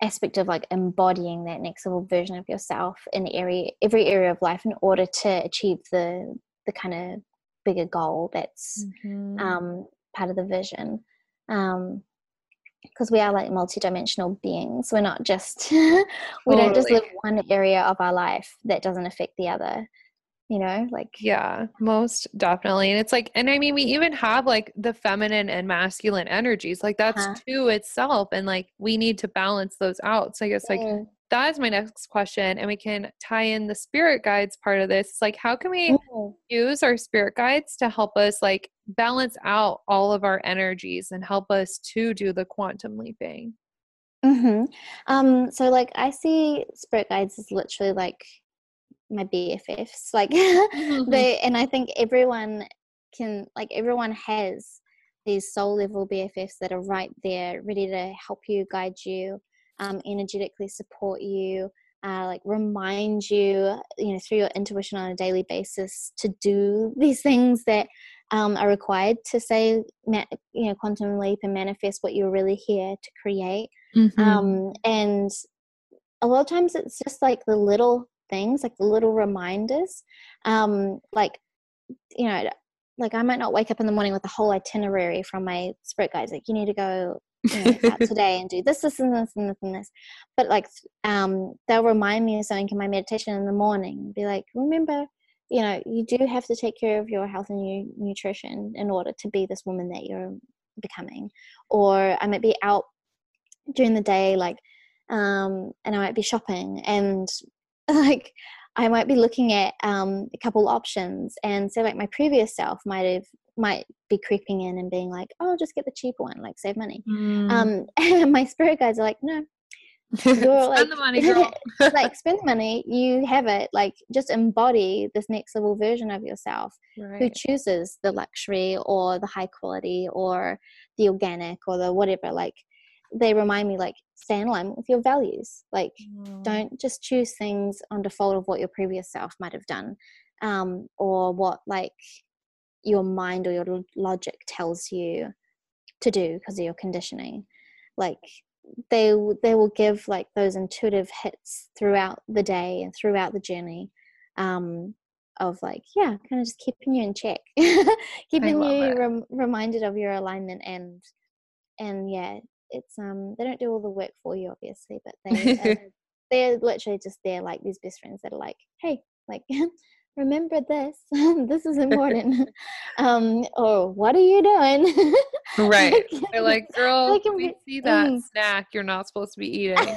aspect of like embodying that next level version of yourself in every every area of life in order to achieve the the kind of bigger goal that's Mhm. um, part of the vision. Um, because we are like multidimensional beings. We're not just we don't just Totally. live one area of our life that doesn't affect the other. You know, like Yeah, most definitely. And it's like, and I mean, we even have like the feminine and masculine energies, like that's uh-huh. to itself. And like we need to balance those out. So I guess like Mm, that is my next question. And we can tie in the spirit guides part of this. It's like, how can we mm. use our spirit guides to help us like balance out all of our energies and help us to do the quantum leaping? hmm Um, so like I see spirit guides as literally like my BFFs. Like they and I think everyone can like everyone has these soul level BFFs that are right there, ready to help you, guide you, um, energetically support you, uh, like remind you, you know, through your intuition on a daily basis to do these things that um, are required to say, ma- you know, quantum leap and manifest what you're really here to create Mhm. um, and a lot of times it's just like the little things like the little reminders um like you know like i might not wake up in the morning with a whole itinerary from my spirit guides like you need to go you know out today and do this this and this and this and this. But like um they'll remind me of something in my meditation in the morning be like remember you know you do have to take care of your health and your nutrition in order to be this woman that you're becoming. Or i might be out during the day like um and i might be shopping and like i might be looking at um a couple options and so like my previous self might have might be creeping in and being like oh just get the cheaper one like save money Mm. um and my spirit guides are like no you're Spend like the money, girl. like spend the money you have it like just embody this next level version of yourself who chooses the luxury or the high quality or the organic or the whatever like they remind me like stay in line with your values. Like Mm. don't just choose things on default of what your previous self might have done um, or what like your mind or your logic tells you to do because of your conditioning. Like they they will give like those intuitive hits throughout the day and throughout the journey um, of like yeah kind of just keeping you in check. Keeping you rem- reminded of your alignment and and yeah it's um they don't do all the work for you obviously but they uh, they're literally just there like these best friends that are like hey like remember this this is important um or what are you doing Right. They're like, girl, they can we see that mm. snack you're not supposed to be eating.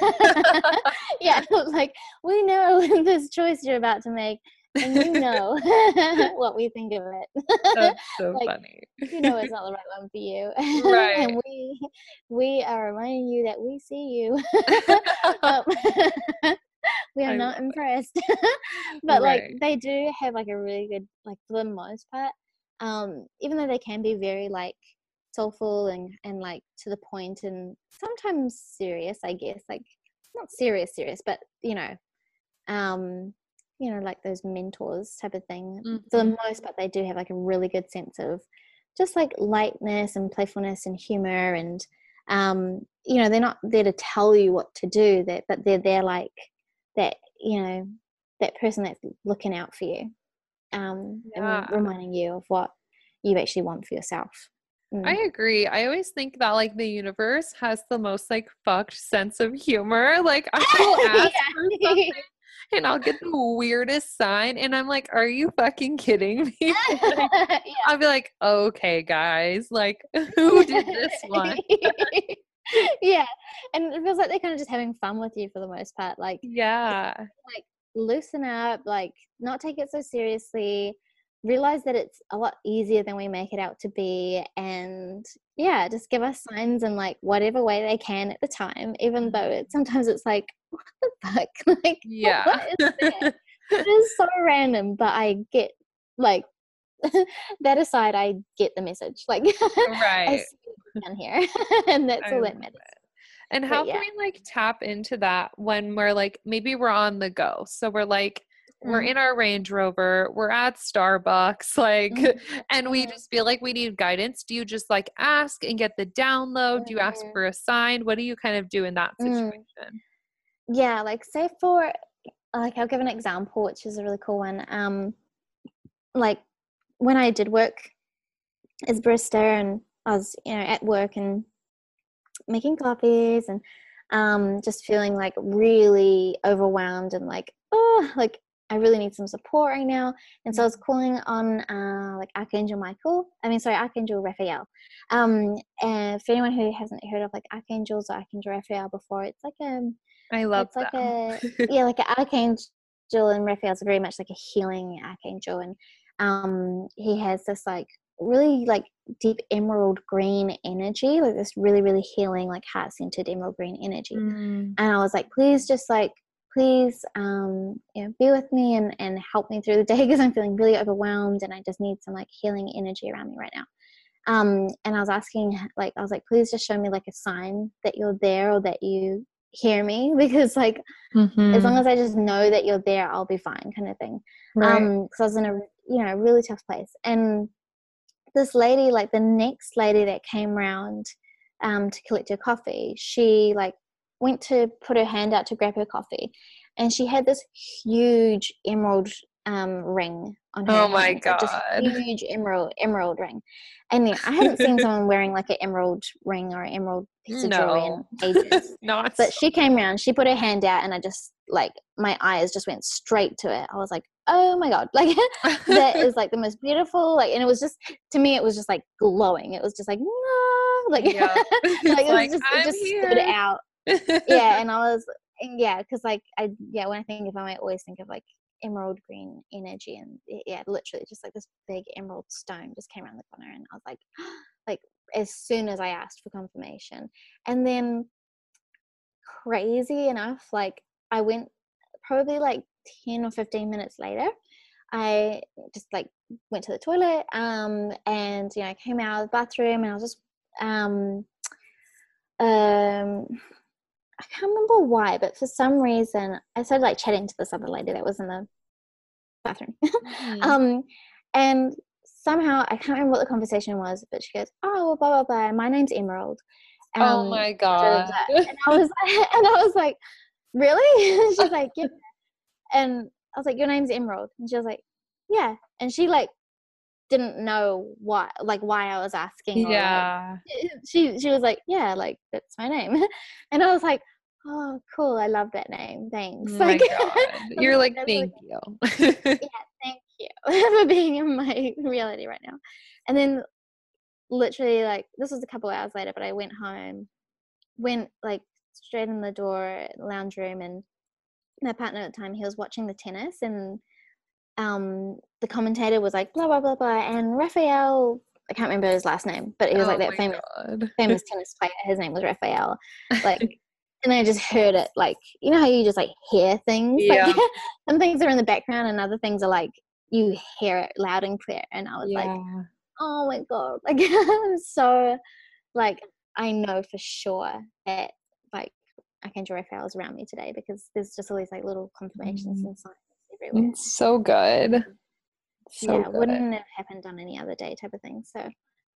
yeah like we know this choice you're about to make and you know what we think of it. That's so Like, funny. you know it's not the right one for you. Right. and we we are reminding you that we see you. Um, we are I not impressed. But like they do have like a really good like for the most part um even though they can be very like soulful and and like to the point and sometimes serious i guess like not serious serious but you know um you know like those mentors type of thing for the Mhm. most part they do have like a really good sense of just like lightness and playfulness and humor and um you know they're not there to tell you what to do that but they're there like that you know that person that's looking out for you um Yeah. and reminding you of what you actually want for yourself Mm. I agree. I always think that like the universe has the most like fucked sense of humor. Like I will ask Yeah. for something and I'll get the weirdest sign and I'm like, are you fucking kidding me? Like, yeah. I'll be like, okay, guys, like who did this one? yeah and it feels like they're kind of just having fun with you for the most part like Yeah. Like, loosen up like not take it so seriously realize that it's a lot easier than we make it out to be and yeah just give us signs in like whatever way they can at the time even though it mm-hmm. sometimes it's like what the fuck like Yeah. what is that? it is so random but i get like that aside i get the message like i right. down here and that's I all that matters And But how yeah. can we like tap into that when we're like maybe we're on the go? So we're like we're Mhm. in our Range Rover, we're at Starbucks, like Mhm. and we Mhm. just feel like we need guidance. Do you just like ask and get the download? Do you ask for a sign? What do you kind of do in that Mm. situation? Yeah like say for like i'll give an example which is a really cool one um like when i did work as barista and i was you know at work and making coffees and um just feeling like really overwhelmed and like oh like i really need some support right now. And so i was calling on uh like archangel michael i mean sorry archangel raphael. Um and for anyone who hasn't heard of like archangels or archangel raphael before it's like a I love it's like them. a yeah, like an archangel and Raphael's very much like a healing archangel, and um, he has this like really like deep emerald green energy, like this really really healing like heart centered emerald green energy. Mm. And I was like, please just like please um you know be with me and and help me through the day because I'm feeling really overwhelmed and I just need some like healing energy around me right now. Um, and I was asking like I was like, please just show me like a sign that you're there or that you hear me because like as Mhm. long as I just know that you're there, I'll be fine, kind of thing. Right. Um, because I was in a you know really tough place, and this lady, like the next lady that came round, um, to collect her coffee, she like went to put her hand out to grab her coffee, and she had this huge emerald um ring on her. Oh my hand, like, just God. huge emerald emerald ring, and yeah, I hadn't seen someone wearing like an emerald ring or an emerald piece of jewelry in ages. Not But she came around, she put her hand out, and I just like my eyes just went straight to it. I was like, oh my god, like that is like the most beautiful, like, and it was just to me, it was just like glowing. It was just like, "Whoa," like, Yeah. like It's it was like, just "I'm it just stood out. Yeah, and I was and yeah, because like I yeah, when I think of them, I always think of like emerald green energy, and yeah, literally just like this big emerald stone just came around the corner, and I was like, like as soon as I asked for confirmation, and then crazy enough, like I went probably like 10 or 15 minutes later. I just like went to the toilet um and you know I came out of the bathroom and I was just um um I can't remember why, but for some reason I started like chatting to this other lady that was in the bathroom. Mhm. um and somehow I can't remember what the conversation was, but she goes, Oh well, blah blah blah, my name's Emerald. oh Um, my da, da, god. and I was and I was like, really? She's like, yeah. And I was like, your name's Emerald, and she was like, yeah. And she like didn't know why, like why I was asking. or, like, Yeah. she she was like, yeah, like that's my name. And I was like, oh, cool. I love that name. Thanks. Oh like. You're like, thank you. Yeah thank you for being in my reality right now. And then literally like this was a couple hours later, but I went home, went like straight in the door, lounge room, and my partner at the time he was watching the tennis and um the commentator was like blah blah blah blah and Raphael I can't remember his last name, but he was oh like that famous god. famous tennis player. His name was Raphael. Like, and I just heard it. Like, you know how you just like hear things. Yeah. Like, some things are in the background, and other things are like you hear it loud and clear. And I was like, oh my god! Like, I'm so like I know for sure that like Archangel Raphael is around me today because there's just all these like little confirmations Mhm. and signs everywhere. It's so good. So yeah, good. wouldn't have happened on any other day type of thing. So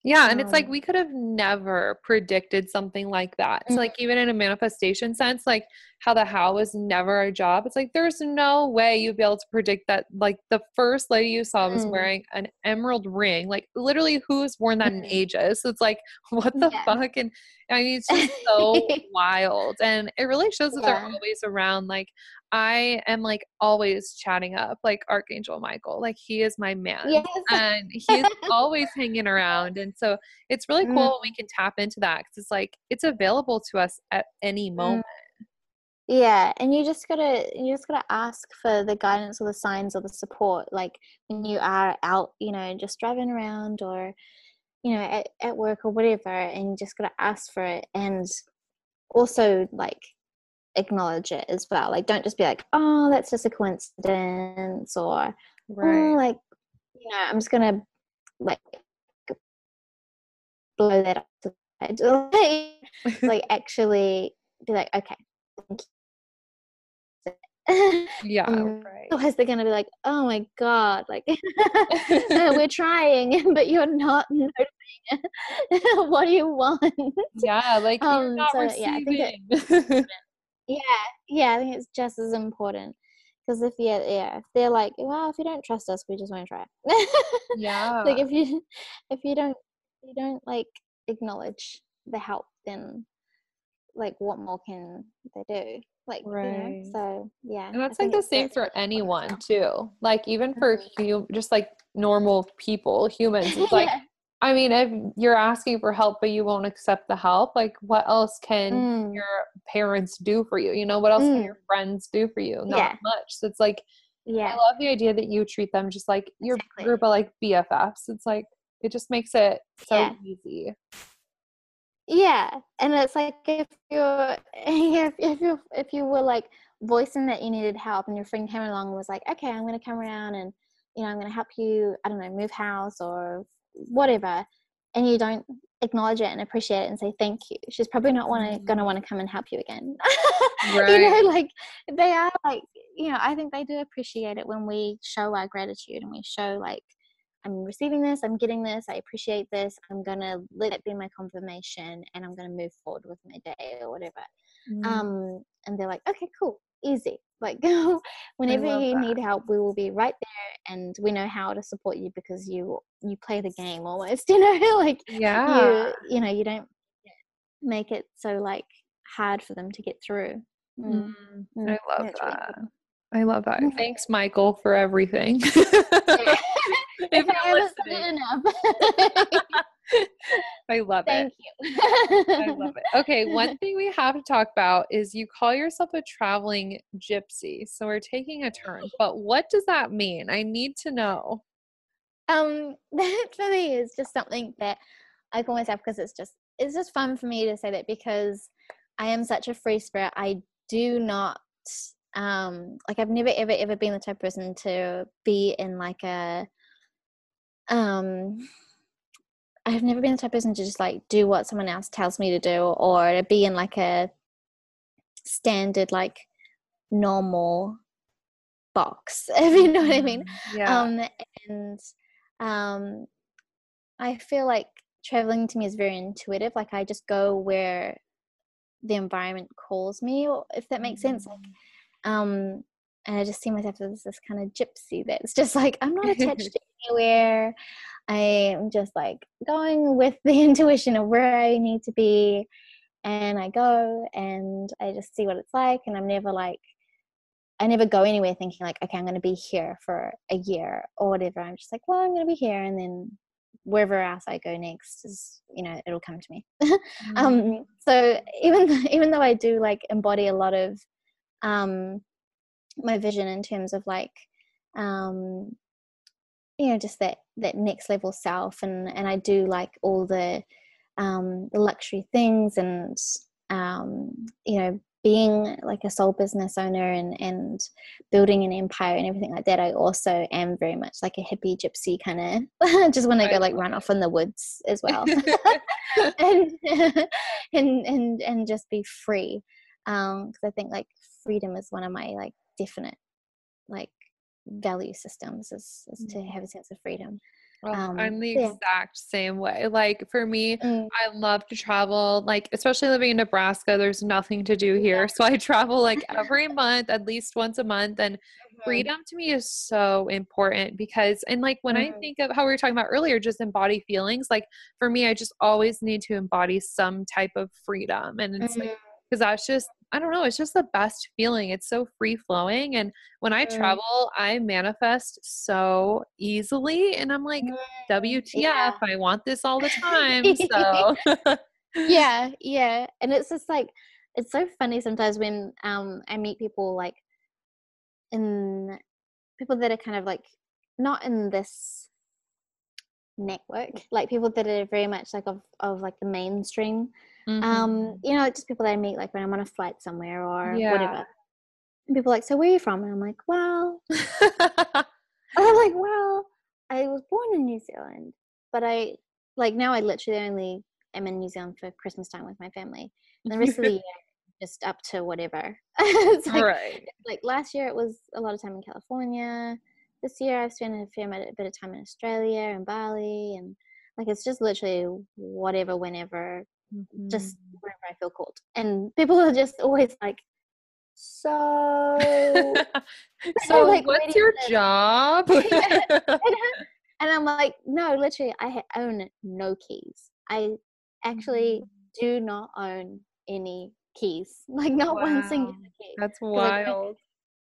Yeah, and it's like Um, we could have never predicted something like that. So Mhm. like even in a manifestation sense, like how the how was never a job. It's like there's no way you'd be able to predict that like the first lady you saw was Mm. wearing an emerald ring. Like literally who's worn that in Mm. ages? So it's like what the Yeah. fuck? And I mean it's just so wild. And it really shows that they're always around. Like I am like always chatting up like Archangel Michael. Like he is my man yes, and he's always hanging around and so it's really cool Mm. when we can tap into that because it's like it's available to us at any moment yeah and you just gotta you just gotta ask for the guidance or the signs or the support like when you are out you know just driving around or you know at, at work or whatever and you just gotta ask for it and also like acknowledge it as well like don't just be like oh that's just a coincidence or right. oh like you know i'm just gonna like blow that up like actually be like okay yeah um, right. otherwise they're gonna be like oh my god like we're trying but you're not noticing what do you want yeah like um, you're not so, receiving. yeah, I think yeah yeah i think it's just as important because if yeah yeah if they're like well if you don't trust us we just won't try yeah like if you if you don't you don't like acknowledge the help then like what more can they do? Like right. you know so yeah and that's like the same for anyone too. Like even for mm-hmm. you just like normal people humans it's like. I mean if you're asking for help but you won't accept the help like what else can mm. your parents do for you you know what else mm. can your friends do for you not yeah. much so it's like yeah i love the idea that you treat them just like your exactly. group of like bffs it's like it just makes it so yeah. easy yeah and it's like if you're if, if you if you were like voicing that you needed help and your friend came along and was like okay i'm going to come around and you know i'm going to help you i don't know move house or whatever and you don't acknowledge it and appreciate it and say thank you she's probably not to going to want to come and help you again right. you know like they are like you know i think they do appreciate it when we show our gratitude and we show like I'm receiving this, I'm getting this, I appreciate this, I'm gonna let it be my confirmation and I'm gonna move forward with my day or whatever. Mm. Um, and they're like, okay, cool, easy. Like whenever you that. need help, we will be right there and we know how to support you because you you play the game almost, you know, like yeah. you you know, you don't make it so like hard for them to get through. Mm. Mm. I love that. Really I love that. Thanks, Michael, for everything. if I said enough. I love Thank it. Thank you. I love it. Okay, one thing we have to talk about is you call yourself a traveling gypsy. So we're taking a turn. But what does that mean? I need to know. Um, that for me is just something that I call myself because it's just it's just fun for me to say that because I am such a free spirit. I do not um like I've never ever ever been the type of person to be in like a um I've never been the type of person to just like do what someone else tells me to do or to be in like a standard like normal box if you know what I mean mm, yeah. um and um I feel like traveling to me is very intuitive like I just go where the environment calls me or if that makes sense like mm. um and I just see myself as this kind of gypsy that's just like I'm not attached to anywhere. I'm just like going with the intuition of where I need to be, and I go and I just see what it's like, and I'm never like I never go anywhere thinking like okay I'm going to be here for a year or whatever. I'm just like well I'm going to be here, and then wherever else I go next is you know it'll come to me. mm-hmm. um, so even even though I do like embody a lot of um, my vision in terms of like um you know just that that next level self and and i do like all the um the luxury things and um you know being like a sole business owner and and building an empire and everything like that i also am very much like a hippie gypsy kind of just want to go like run off in the woods as well. And and and and just be free um because i think like freedom is one of my like definite like value systems is, is to mm. have a sense of freedom well, um, I'm the yeah. exact same way. Like for me, mm. I love to travel. Like especially living in Nebraska, there's nothing to do here, yeah. so I travel like every month, at least once a month. And mm-hmm. freedom to me is so important because, and like when mm. I think of how we were talking about earlier, just embody feelings. Like for me, I just always need to embody some type of freedom, and it's mm. like because that's just I don't know, it's just the best feeling. It's so free flowing. And when I mm. travel, I manifest so easily. And I'm like, mm. WTF, yeah. I want this all the time. So yeah, yeah. And it's just like it's so funny sometimes when um I meet people like in people that are kind of like not in this network like people that are very much like of, of like the mainstream Mhm. um you know just people that i meet like when i'm on a flight somewhere or Yeah. whatever and people are like so where are you from and i'm like well i'm like well i was born in new zealand but i like now i literally only am in new zealand for christmas time with my family and the rest of the year just up to whatever it's like right. like last year it was a lot of time in California. This year I've spent a fair bit of time in Australia and Bali, and like it's just literally whatever, whenever, just Mhm. whenever I feel called. And people are just always like, so. so, like, what's your job? and I'm like, no, literally, I own no keys. I actually do not own any keys, like not one single key. That's wild.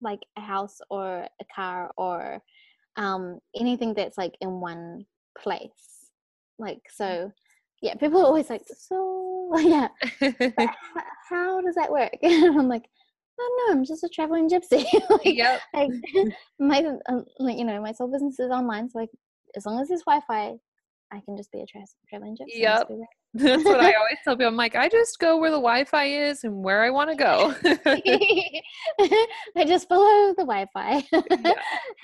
like a house or a car or um anything that's like in one place like so yeah people are always like so yeah how does that work and i'm like oh no i'm just a traveling gypsy like, yep. like my uh, like you know my sole business is online so like as long as there's wi-fi i can just be a tra- traveling gypsy Yep. That's what I always tell people. I'm like, I just go where the Wi-Fi is and where I want to go. i just follow the wi-fi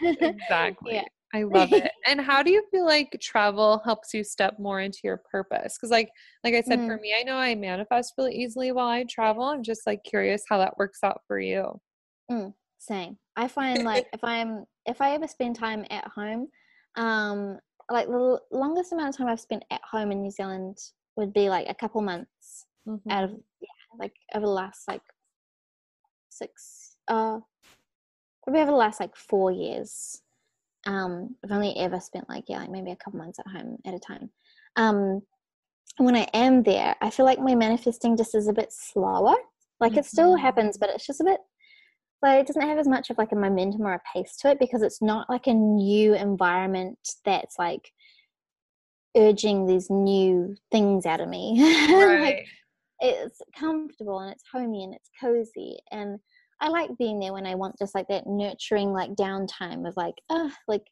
exactly. Yeah. I love it. And how do you feel like travel helps you step more into your purpose? Because like like I said, for Mm. me, I know I manifest really easily while I travel. I'm just like curious how that works out for you. Mm, same i find like if i'm if i ever spend time at home um like the l- longest amount of time i've spent at home in new zealand would be like a couple months out of yeah like over the last like six uh probably over the last like four years um i've only ever spent like yeah like maybe a couple months at home at a time um when i am there i feel like my manifesting just is a bit slower like it still Mhm. happens but it's just a bit like it doesn't have as much of like a momentum or a pace to it because it's not like a new environment that's like urging these new things out of me like Right. it's comfortable and it's homey and it's cozy and I like being there when I want just like that nurturing like downtime of like oh like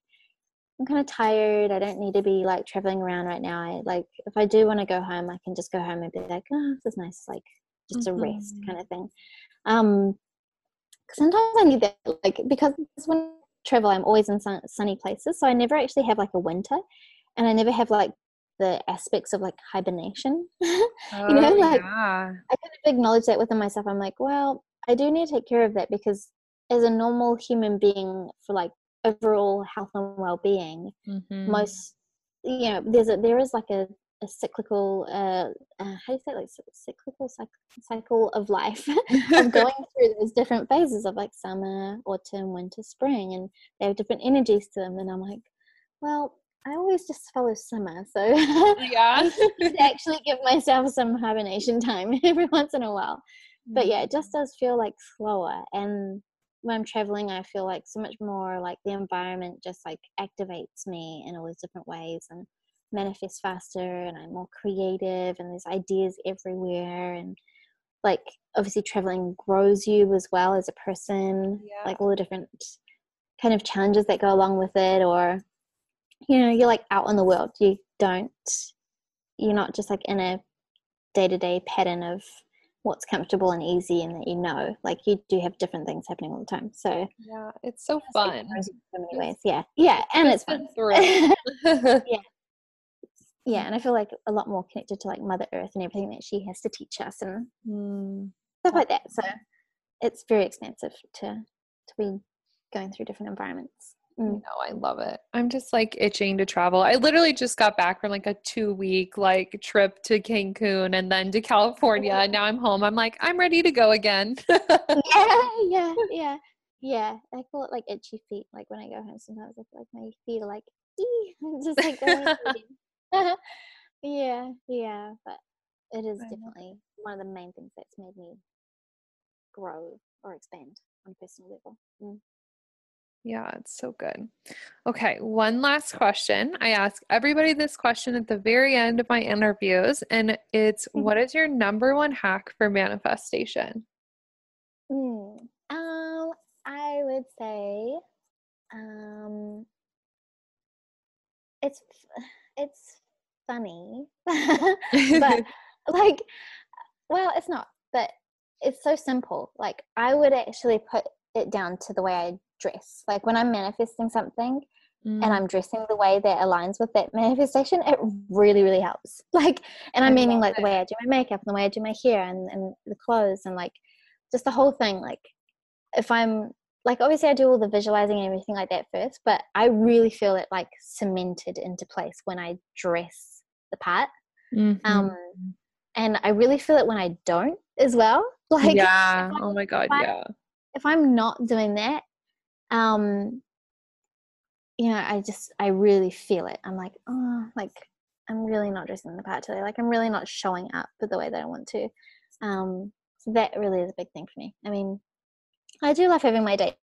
I'm kind of tired. I don't need to be like traveling around right now. I like if I do want to go home I can just go home and be like oh this is nice like just a rest kind of thing. Um sometimes I need that like because when I travel I'm always in sun- sunny places so I never actually have like a winter and I never have like the aspects of like hibernation. Oh, you know, like- yeah. I kind of acknowledge that within myself. I'm like, well, I do need to take care of that because as a normal human being for like overall health and well-being, Mhm. most you know, there's a there is like a, a cyclical uh, uh how do you say it? like cyclical cycle, cycle of life of going through those different phases of like summer, autumn, winter, spring, and they have different energies to them. And I'm like, well, I always just follow summer, so yeah. I actually give myself some hibernation time every once in a while. But mm. yeah, it just does feel like slower. And when I'm traveling, I feel like so much more like the environment just like activates me in all these different ways and manifests faster. And I'm more creative, and there's ideas everywhere. And like obviously, traveling grows you as well as a person, Yeah. like all the different kind of challenges that go along with it, or you know, you're like out in the world. You don't, you're not just like in a day to day pattern of what's comfortable and easy and that you know. Like you do have different things happening all the time. So Yeah, it's so fun. in so many ways. Yeah. Yeah. And it's Just fun. thrill. yeah. And I feel like a lot more connected to like Mother Earth and everything that she has to teach us and Mm. stuff like that. So it's very expansive to to be going through different environments. Mm. No, I love it. I'm just like itching to travel. I literally just got back from like a two week like trip to Cancun and then to California. And now I'm home. I'm like, I'm ready to go again. yeah, yeah, yeah, yeah. I call it like itchy feet. Like when I go home, sometimes I feel like my feet are like, "Ee," I'm just like going yeah, yeah. But it is definitely one of the main things that's made me grow or expand on a personal level. Mm. Yeah, it's so good. Okay, one last question. I ask everybody this question at the very end of my interviews, and it's Mhm. what is your number one hack for manifestation? Mm, um, I would say, um, it's it's funny, but like, well, it's not, but it's so simple. Like, I would actually put it down to the way I dress. Like when I'm manifesting something and Mm, I'm dressing the way that aligns with that manifestation, it really, really helps. Like, and I I'm meaning like the way I do my makeup and the way I do my hair and, and the clothes and like just the whole thing. Like, if I'm like, obviously, I do all the visualizing and everything like that first, but I really feel it like cemented into place when I dress the part. mhm. Um, and I really feel it when I don't as well. Like, yeah. Oh my God. Yeah. if I'm not doing that, um, you know, I just I really feel it. I'm like, oh, like I'm really not dressing the part today. Like I'm really not showing up the way that I want to. Um, so that really is a big thing for me. I mean, I do love having my days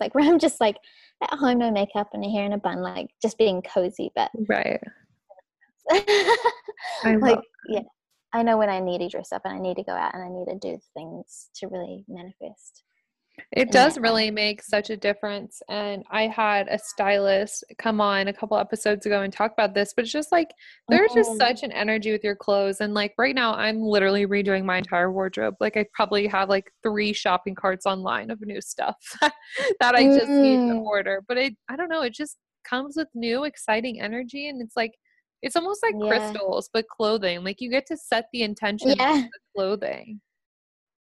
like where I'm just like at home, no makeup and a hair in a bun, like just being cozy. But Right. I like, yeah, I know when I need to dress up and I need to go out and I need to do things to really manifest. It does really make such a difference. And I had a stylist come on a couple episodes ago and talk about this, but it's just like there's just Mm. such an energy with your clothes. And like right now, I'm literally redoing my entire wardrobe. Like I probably have like three shopping carts online of new stuff that I just need to Mm. order. But it, I don't know, it just comes with new exciting energy. And it's like, it's almost like Yeah. crystals, but clothing. Like you get to set the intention Yeah. the clothing.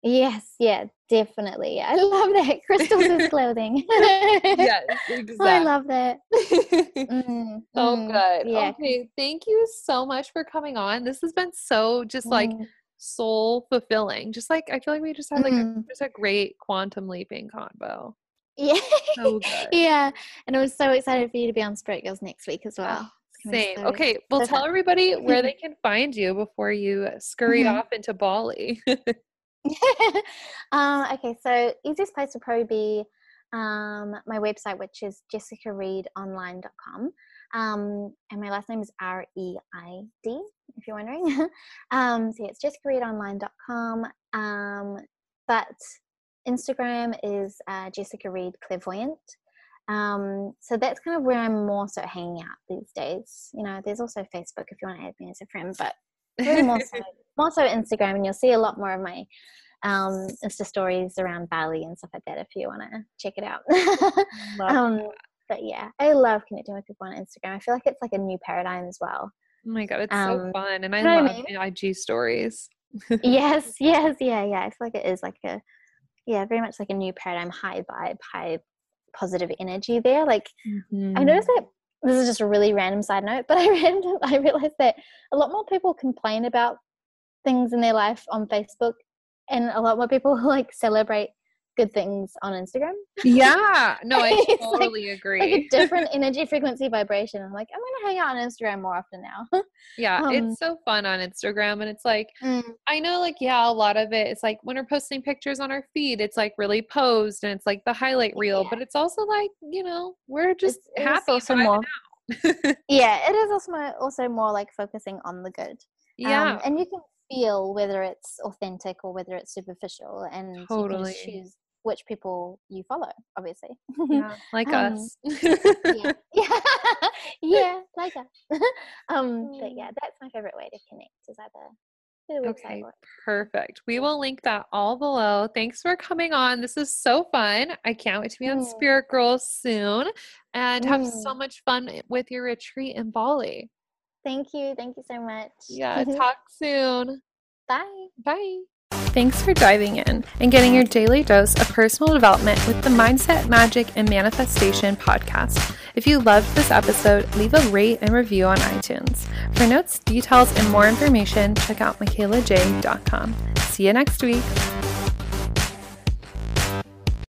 Yes, yeah, definitely. I love that. Crystals is clothing. yes, exactly. I love that. Mm, So mm, good. Yeah. Okay, thank you so much for coming on. This has been so just like mm, soul fulfilling. Just like I feel like we just had like a, mm. just a great quantum leaping convo. Yeah. So yeah. And I was so excited for you to be on Spirit Girls next week as well. Oh, be Same. so- Okay, well so tell everybody where they can find you before you scurry Mhm. off into Bali. uh, okay, so easiest place would probably be um, my website, which is jessicareidonline.com. Um, and my last name is R E I D, if you're wondering. um, so yeah, it's jessicareidonline.com. Um, but Instagram is uh, Jessica Reid Clairvoyant. Um, so that's kind of where I'm more so hanging out these days. You know, there's also Facebook if you want to add me as a friend, but really more so, more so Instagram, and you'll see a lot more of my um, Insta stories around Bali and stuff like that if you want to check it out. Um, but yeah, I love connecting with people on Instagram. I feel like it's like a new paradigm as well. Oh my god, it's so um, fun. And I what I love IG stories. yes, yes, yeah, yeah. I feel like it is like a, yeah, very much like a new paradigm, high vibe, high positive energy there. Like I Mhm. noticed that this is just a really random side note, but I I realized that a lot more people complain about things in their life on Facebook, and a lot more people like celebrate good things on Instagram. Yeah. No, I like- totally Like agree. a different energy, frequency, vibration. I'm like, I'm gonna hang out on Instagram more often now. Yeah, Um, it's so fun on Instagram. And it's like, Mm, I know, like, yeah, a lot of it, it's like when we're posting pictures on our feed, it's like really posed and it's like the highlight reel, Yeah. but it's also like, you know, we're just It's- happy. also more- yeah, it is also more, also more like focusing on the good. yeah. um, and you can feel whether it's authentic or whether it's superficial, and you Totally. can choose which people you follow. Obviously, yeah, like um, us. yeah, yeah, yeah, like that. um, but Mm. yeah, that's my favorite way to connect is either Okay, perfect. We will link that all below. Thanks for coming on. This is so fun. I can't wait to be on Mm. Spirit Girls soon and have so Mm. much fun with your retreat in Bali. Thank you, thank you so much. Yeah, talk soon. Bye. Bye. Thanks for diving in and getting your daily dose of personal development with the Mindset, Magic, and Manifestation podcast. If you loved this episode, leave a rate and review on iTunes. For notes, details, and more information, check out mikaylajai.com. See you next week.